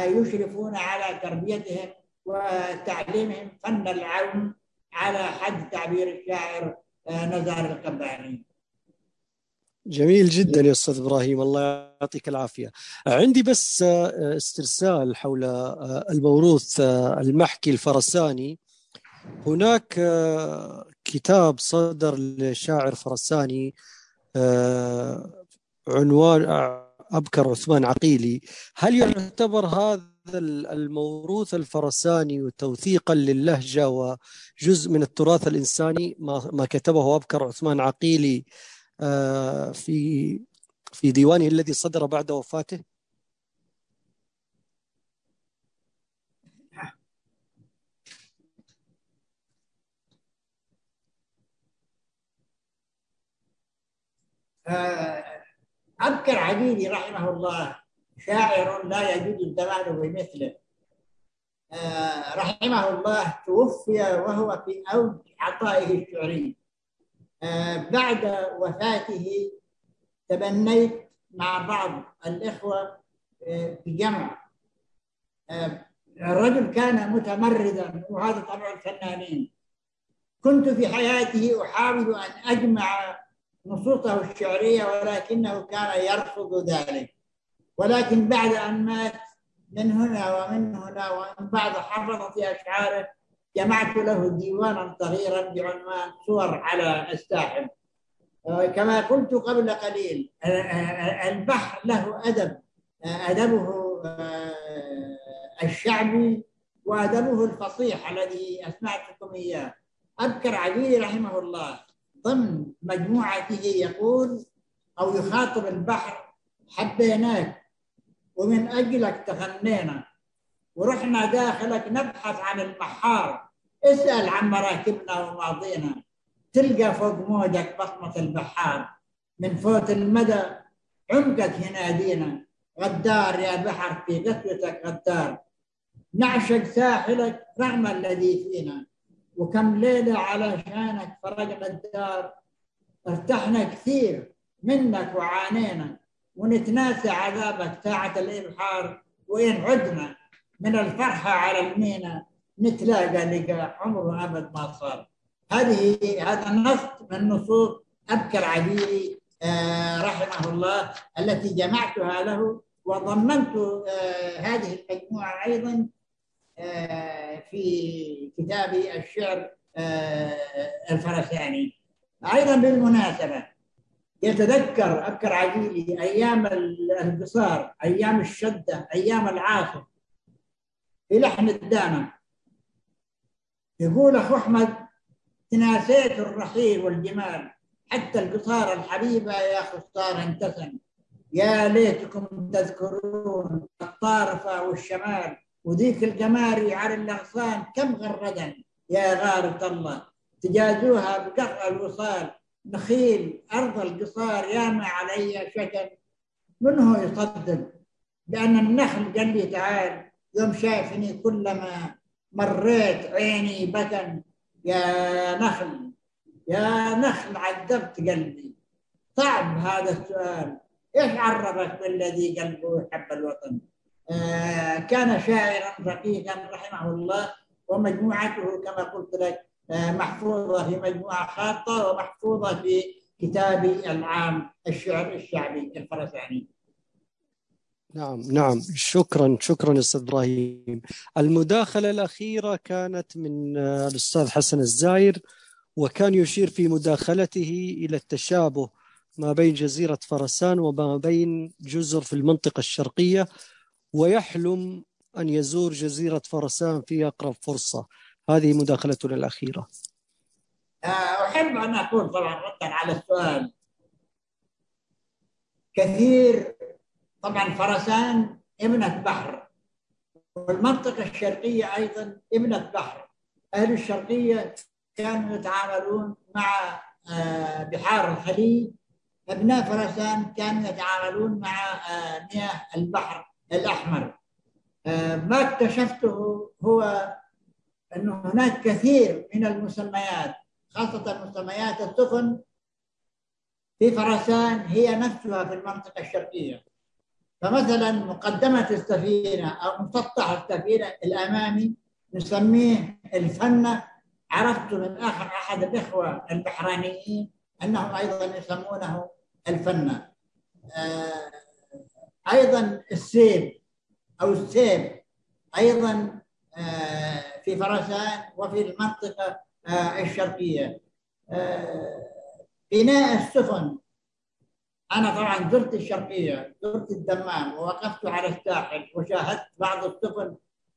يشرفون على تربيتهم وتعليمهم فن العون على حد تعبير الشاعر نزار القباني. جميل جدا يا أستاذ إبراهيم الله يعطيك العافية. عندي بس آه، استرسال حول آه، الموروث آه، المحكي الفرساني. هناك كتاب صدر لشاعر فرساني عنوان أبكر عثمان عقيلي، هل يعتبر هذا الموروث الفرساني توثيقا للهجة وجزء من التراث الإنساني ما كتبه أبكر عثمان عقيلي في في ديوانه الذي صدر بعد وفاته؟ آه، أبكر عديدي رحمه الله شاعر لا يجوز الزمان بمثله آه، رحمه الله توفي وهو في أوج عطائه الشعري. آه، بعد وفاته تبنيت مع بعض الإخوة آه، في جمع آه، الرجل كان متمردا وهذا طبع الفنانين كنت في حياته أحاول أن أجمع نصوصه الشعرية ولكنه كان يرفض ذلك. ولكن بعد أن مات من هنا ومن هنا ومن بعد حفظت أشعاره جمعت له ديوانا صغيرا بعنوان صور على الساحل. آه، كما قلت قبل قليل آه، آه، البحر له أدب. أدبه الشعبي وأدبه الفصيح الذي أسمعتكم إياه. أذكر علي رحمه الله ضمن مجموعته يقول أو يخاطب البحر حبيناك ومن أجلك تغنينا. ورحنا داخلك نبحث عن المحار اسأل عن مراكبنا وماضينا. تلقى فوق موجك بصمة البحار. من فوت المدى عمقك ينادينا غدار يا بحر في قسوتك غدار. نعشق ساحلك رغم الذي فينا. وكم ليلة على شانك فرقنا الدار. ارتحنا كثير منك وعانينا. ونتناسى عذابك ساعة الإبحار. وإن عدنا من الفرحة على المينا نتلاقى لقاء عمره أبد ما صار. هذه هذا النص من نصوص أبكر عبيري آه، رحمه الله التي جمعتها له وضمنت آه، هذه المجموعة أيضا آه، في كتابي الشعر الفرساني. أيضا بالمناسبة يتذكر أبكر عجيلي أيام الانتصار أيام الشدة أيام العاصف في لحن الدانة يقول أخو أحمد تناسيت الرحيل والجمال حتى القصار الحبيبة يا خسار انتسم يا ليتكم تذكرون الطارفة والشمال وذيك الجماري على الأغصان كم غردا يا غارة الله تجازوها بقطع الوصال. نخيل أرض القصار ياما علي شكل منه يصدق لأن النخل قال لي تعال يوم شافني كلما مريت عيني بكن يا نخل يا نخل عذبت قلبي. صعب هذا السؤال. إيش عرفك بالذي قلبه يحب الوطن؟ آه كان شاعرا رقيقا رحمه الله ومجموعته كما قلت لك آه محفوظة في مجموعة خاطه ومحفوظة في كتابي العام الشعر الشعبي الفرساني. نعم نعم. شكرا شكرا أستاذ إبراهيم. المداخلة الأخيرة كانت من الأستاذ حسن الزاير وكان يشير في مداخلته إلى التشابه ما بين جزيرة فرسان وما بين جزر في المنطقة الشرقية ويحلم أن يزور جزيرة فرسان في أقرب فرصة. هذه مداخلتنا الأخيرة. آه، أحب أن أقول طبعا ردا على السؤال. كثير طبعا فرسان ابنة بحر والمنطقة الشرقية أيضا ابنة بحر. أهل الشرقية كانوا يتعاملون مع آه، بحار الخليج. أبناء فرسان كانوا يتعاملون مع آه، مياه البحر الأحمر. آه، ما اكتشفته هو أنه هناك كثير من المسميات خاصة مسميات السفن في فرسان هي نفسها في المنطقة الشرقية. فمثلا مقدمة السفينة أو مسطح السفينة الأمامي نسميه الفنة عرفت من آخر أحد الإخوة البحرانيين أنهم أيضا يسمونه الفنة آه، أيضا السيب أو السيب أيضا آه، في فرسان وفي المنطقة آه، الشرقية. بناء السفن أنا طبعا زرت الشرقية زرت الدمام ووقفت على الساحل وشاهدت بعض السفن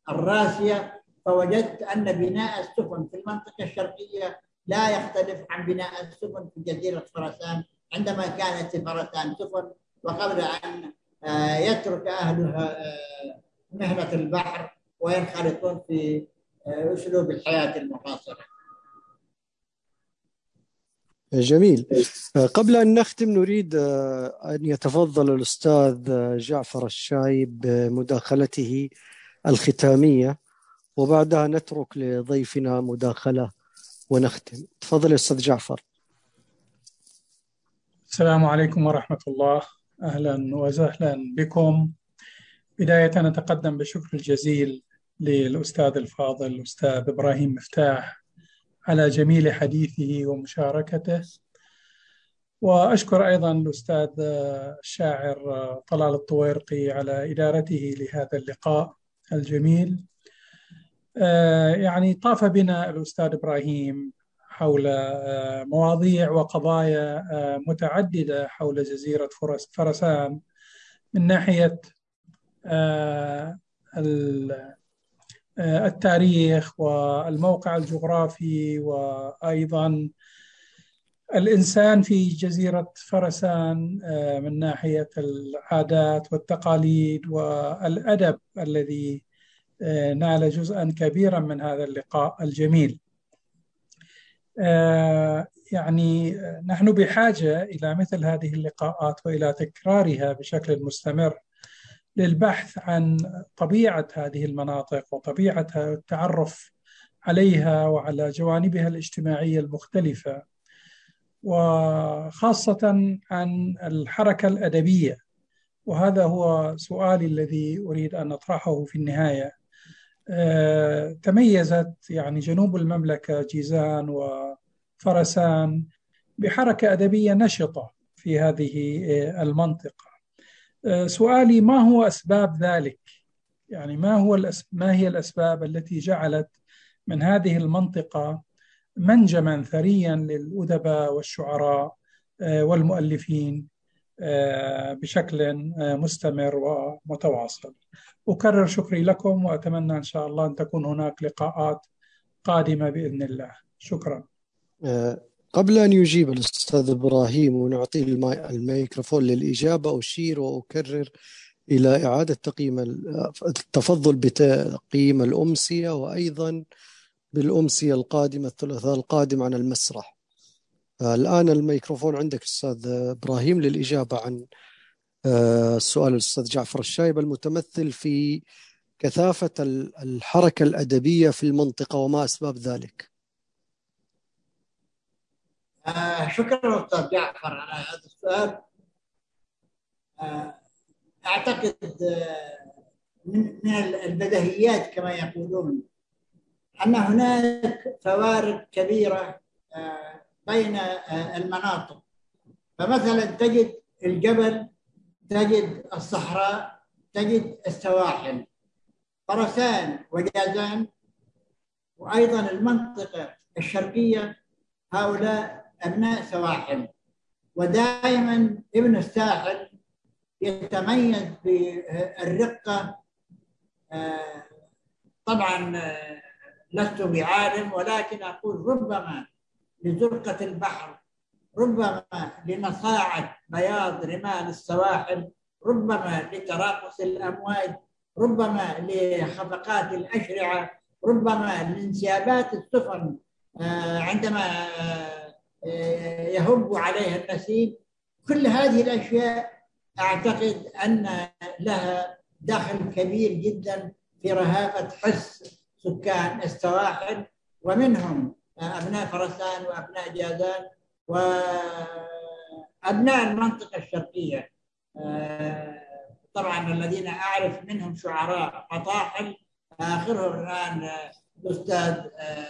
الراسية فوجدت أن بناء السفن في المنطقة الشرقية لا يختلف عن بناء السفن في جزيرة فرسان عندما كانت فرسان سفن وقبل أن آه، يترك أهلها آه، مهنة البحر وينخرطون في آه، أسلوب الحياة المعاصرة. جميل. قبل أن نختم نريد أن يتفضل الأستاذ جعفر الشايب بمداخلته الختامية وبعدها نترك لضيفنا مداخلة ونختم. تفضل أستاذ جعفر. السلام عليكم ورحمة الله. أهلا وسهلا بكم. بداية أتقدم بالشكر الجزيل للأستاذ الفاضل الأستاذ إبراهيم مفتاح على جميل حديثه ومشاركته. وأشكر أيضا الأستاذ الشاعر طلال الطويرقي على إدارته لهذا اللقاء الجميل. يعني طاف بنا الأستاذ إبراهيم حول مواضيع وقضايا متعددة حول جزيرة فرسان من ناحية آه، التاريخ والموقع الجغرافي وأيضا الإنسان في جزيرة فرسان آه، من ناحية العادات والتقاليد والأدب الذي آه، نال جزءا كبيرا من هذا اللقاء الجميل. آه، يعني نحن بحاجة إلى مثل هذه اللقاءات وإلى تكرارها بشكل مستمر. للبحث عن طبيعة هذه المناطق وطبيعة التعرف عليها وعلى جوانبها الاجتماعية المختلفة وخاصة عن الحركة الأدبية. وهذا هو سؤالي الذي أريد أن أطرحه في النهاية. آه، تميزت يعني جنوب المملكة جيزان وفرسان بحركة أدبية نشطة في هذه المنطقة. آه، سؤالي ما هو أسباب ذلك؟ يعني ما هو ما هي الأسباب التي جعلت من هذه المنطقة منجما ثريا للأدباء والشعراء والمؤلفين بشكل مستمر ومتواصل. أكرر شكري لكم وأتمنى إن شاء الله أن تكون هناك لقاءات قادمة بإذن الله. شكرا. آه، قبل أن يجيب الأستاذ إبراهيم ونعطيه الميكروفون للإجابة أشير وأكرر إلى إعادة تقييم التفضل بتقييم الأمسية وأيضا بالأمسية القادمة الثلاثاء القادم عن المسرح. آه، الآن الميكروفون عندك أستاذ إبراهيم للإجابة عن السؤال الأستاذ جعفر الشايب المتمثل في كثافة الحركة الأدبية في المنطقة وما أسباب ذلك. آه شكرا أستاذ جعفر على هذا السؤال. آه أعتقد آه من البديهيات كما يقولون أن هناك فوارق كبيرة آه، بين المناطق. فمثلا تجد الجبل تجد الصحراء تجد السواحل. فرسان وجازان وأيضا المنطقة الشرقية هؤلاء أبناء سواحل. ودائما ابن الساحل يتميز بالرقة آه، طبعا آه، لست بعالم ولكن أقول ربما لزرقة البحر ربما لنصاعة بياض رمال السواحل ربما لتراقص الأمواج ربما لخفقات الأشرعة ربما لانسيابات السفن آه، عندما يهب عليها النسيم. كل هذه الأشياء أعتقد أن لها دخل كبير جدا في رهافة حس سكان السواحل ومنهم أبناء فرسان وأبناء جازان وأبناء المنطقة الشرقية. آه، طبعا الذين أعرف منهم شعراء فطاحل آخرهم الآن الأستاذ آه،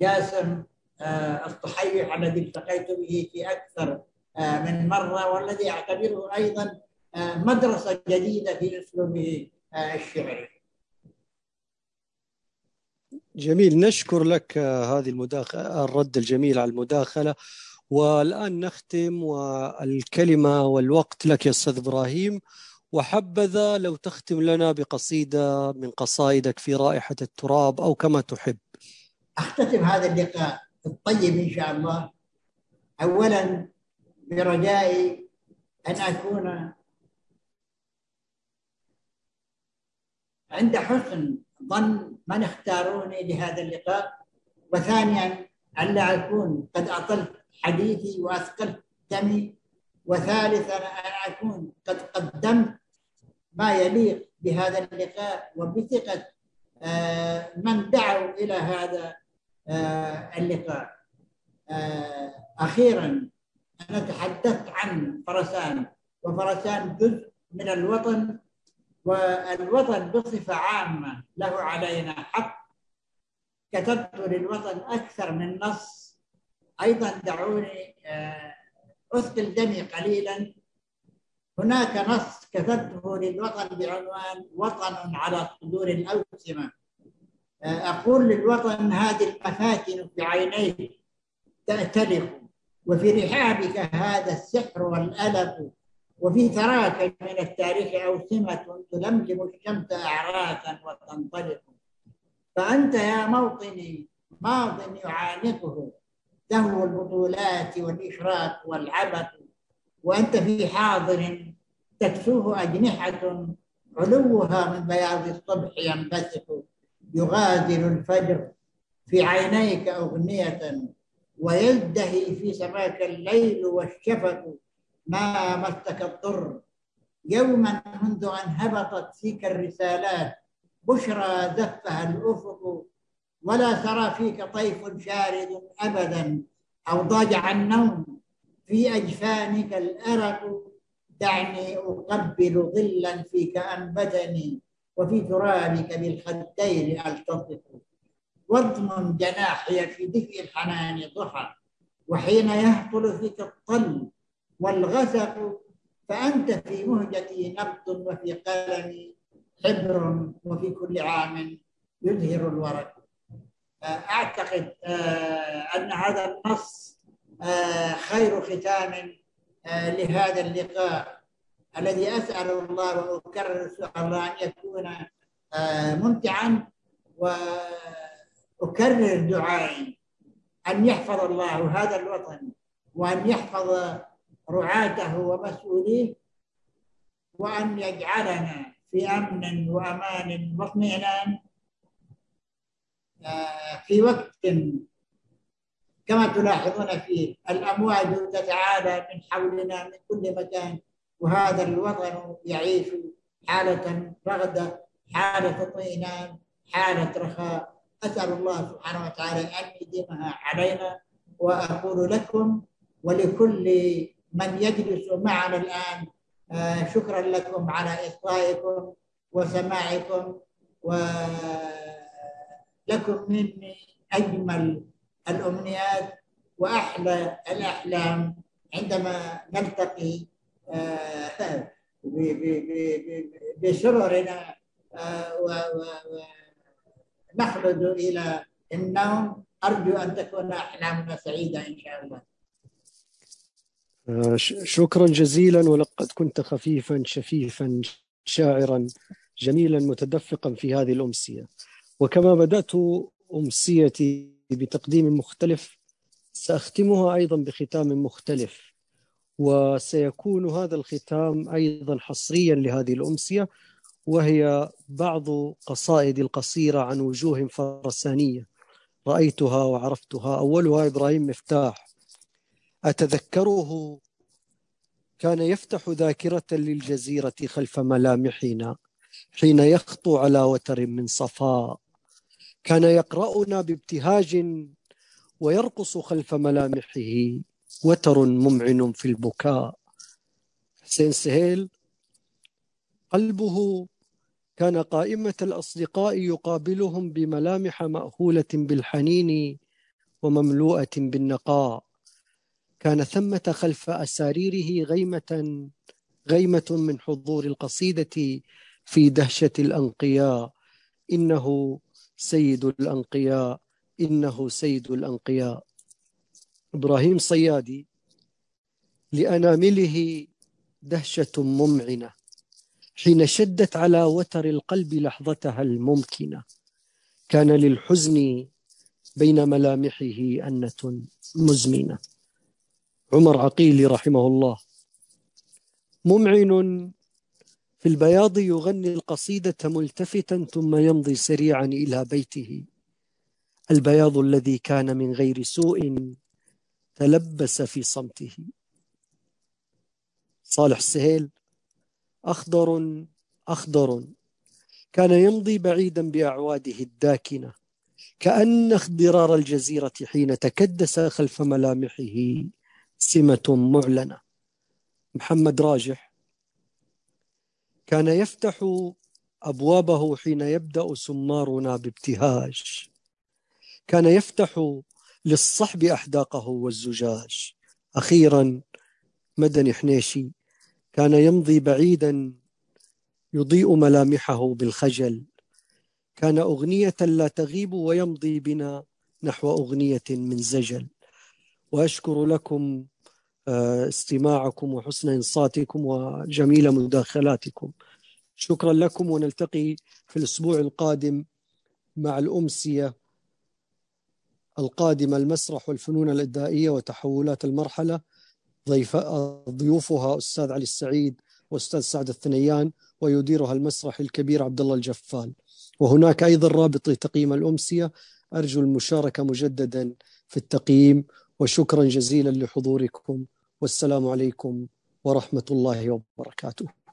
جاسم آه، الطحيح الذي التقيت به في أكثر من مرة والذي أعتبره أيضا مدرسة جديدة في أسلوبه الشعري جميل. نشكر لك هذه المداخلة الرد الجميل على المداخلة. والآن نختم والكلمة والوقت لك يا أستاذ إبراهيم. وحبذا لو تختم لنا بقصيدة من قصائدك في رائحة التراب أو كما تحب. أختتم هذا اللقاء. الطيب إن شاء الله. أولا برجائي أن أكون عند حسن ظن من اختاروني لهذا اللقاء. وثانيا ألا أكون قد أطلت حديثي وأثقلت دمي. وثالثا أن أكون قد قدمت ما يليق بهذا اللقاء. وبثقة آه، من دعوا إلى هذا اللقاء. آه، أخيرا أنا تحدثت عن فرسان وفرسان جزء من الوطن والوطن بصفة عامة له علينا حق. كتبت للوطن أكثر من نص. أيضا دعوني آه، أثقل دمي قليلا. هناك نص كتبته للوطن بعنوان وطن على صدور الأوسمة آه، أقول للوطن هذه المفاتن في عينيك تأتلف وفي رحابك هذا السحر والألف وفي ثراك من التاريخ أوسمة تلملم الشمس أعراكا وتنطلق. فأنت يا موطني ماض يعانقه تهوى البطولات والإشراك والعبث وأنت في حاضر تكسوه أجنحة علوها من بياض الصبح ينبسط. يغادر الفجر في عينيك أغنية ويزدهي في سماك الليل والشفق ما مسك الضر. يوما منذ أن هبطت فيك الرسالات بشرى زفها الأفق ولا ترى فيك طيف شارد أبدا أو ضاجع النوم في أجفانك الأرق. دعني أقبل ظلا فيك أنبتني. وفي ترابك بالخدين ألتصق واضمن جناحي في دفء الحنان ضحى وحين يهطل فيك الطل والغسق فأنت في مهجتي نبض وفي قلمي حبر وفي كل عام يزهر الورق. أعتقد أن هذا النص خير ختام لهذا اللقاء. الذي أسأل الله وأكرر سؤال الله أن يكون ممتعا وأكرر دعائي. أن يحفظ الله هذا الوطن وأن يحفظ رعاته ومسؤوليه وأن يجعلنا في أمن وأمان واطمئنان في وقت كما تلاحظون فيه الأمواج تتعالى من حولنا من كل مكان. وهذا الوطن يعيش حالة رغدة حالة اطمئنان حالة رخاء. أسأل الله سبحانه وتعالى أن يديمها علينا وأقول لكم ولكل من يجلس معنا الآن شكرا لكم على إصغائكم وسماعكم ولكم مني أجمل الأمنيات وأحلى الأحلام عندما نلتقي بسررنا ونخلد إلى النوم أرجو أن تكون أحلامنا سعيدة إن شاء الله. شكرا جزيلا ولقد كنت خفيفا شفيفا شاعرا جميلا متدفقا في هذه الأمسية. وكما بدأت أمسيتي بتقديم مختلف سأختمها أيضا بختام مختلف. وسيكون هذا الختام أيضا حصريا لهذه الأمسية وهي بعض قصائد القصيرة عن وجوه فرسانية رأيتها وعرفتها. أولها إبراهيم مفتاح. أتذكره؟ كان يفتح ذاكرة للجزيرة خلف ملامحنا حين يخطو على وتر من صفاء. كان يقرأنا بابتهاج ويرقص خلف ملامحه. وتر ممعن في البكاء. حسين سهيل قلبه كان قائمة الأصدقاء يقابلهم بملامح مأهولة بالحنين ومملوءة بالنقاء. كان ثمة خلف أساريره غيمة غيمة من حضور القصيدة في دهشة الأنقياء. إنه سيد الأنقياء إنه سيد الأنقياء. إبراهيم صيادي لأنامله دهشة ممعنة حين شدت على وتر القلب لحظتها الممكنة. كان للحزن بين ملامحه أنة مزمنة. عمر عقيلي رحمه الله. ممعن في البياض يغني القصيدة ملتفتا ثم يمضي سريعا إلى بيته. البياض الذي كان من غير سوء تلبس في صمته. صالح السهيل أخضر أخضر. كان يمضي بعيدا بأعواده الداكنة كأن اخضرار الجزيرة حين تكدس خلف ملامحه سمة معلنة. محمد راجح. كان يفتح أبوابه حين يبدأ سمارنا بابتهاج. كان يفتح للصحب أحداقه والزجاج. أخيرا مدني حنيشي كان يمضي بعيدا يضيء ملامحه بالخجل. كان أغنية لا تغيب ويمضي بنا نحو أغنية من زجل. وأشكر لكم آه، استماعكم وحسن إنصاتكم وجميل مداخلاتكم. شكرا لكم ونلتقي في الأسبوع القادم مع الأمسية. القادمة المسرح والفنون الإدائية وتحولات المرحلة ضيف ضيوفها أستاذ علي السعيد وأستاذ سعد الثنيان ويديرها المسرح الكبير عبد الله الجفال وهناك أيضا رابط لتقييم الأمسية أرجو المشاركة مجددا في التقييم وشكرا جزيلا لحضوركم والسلام عليكم ورحمة الله وبركاته.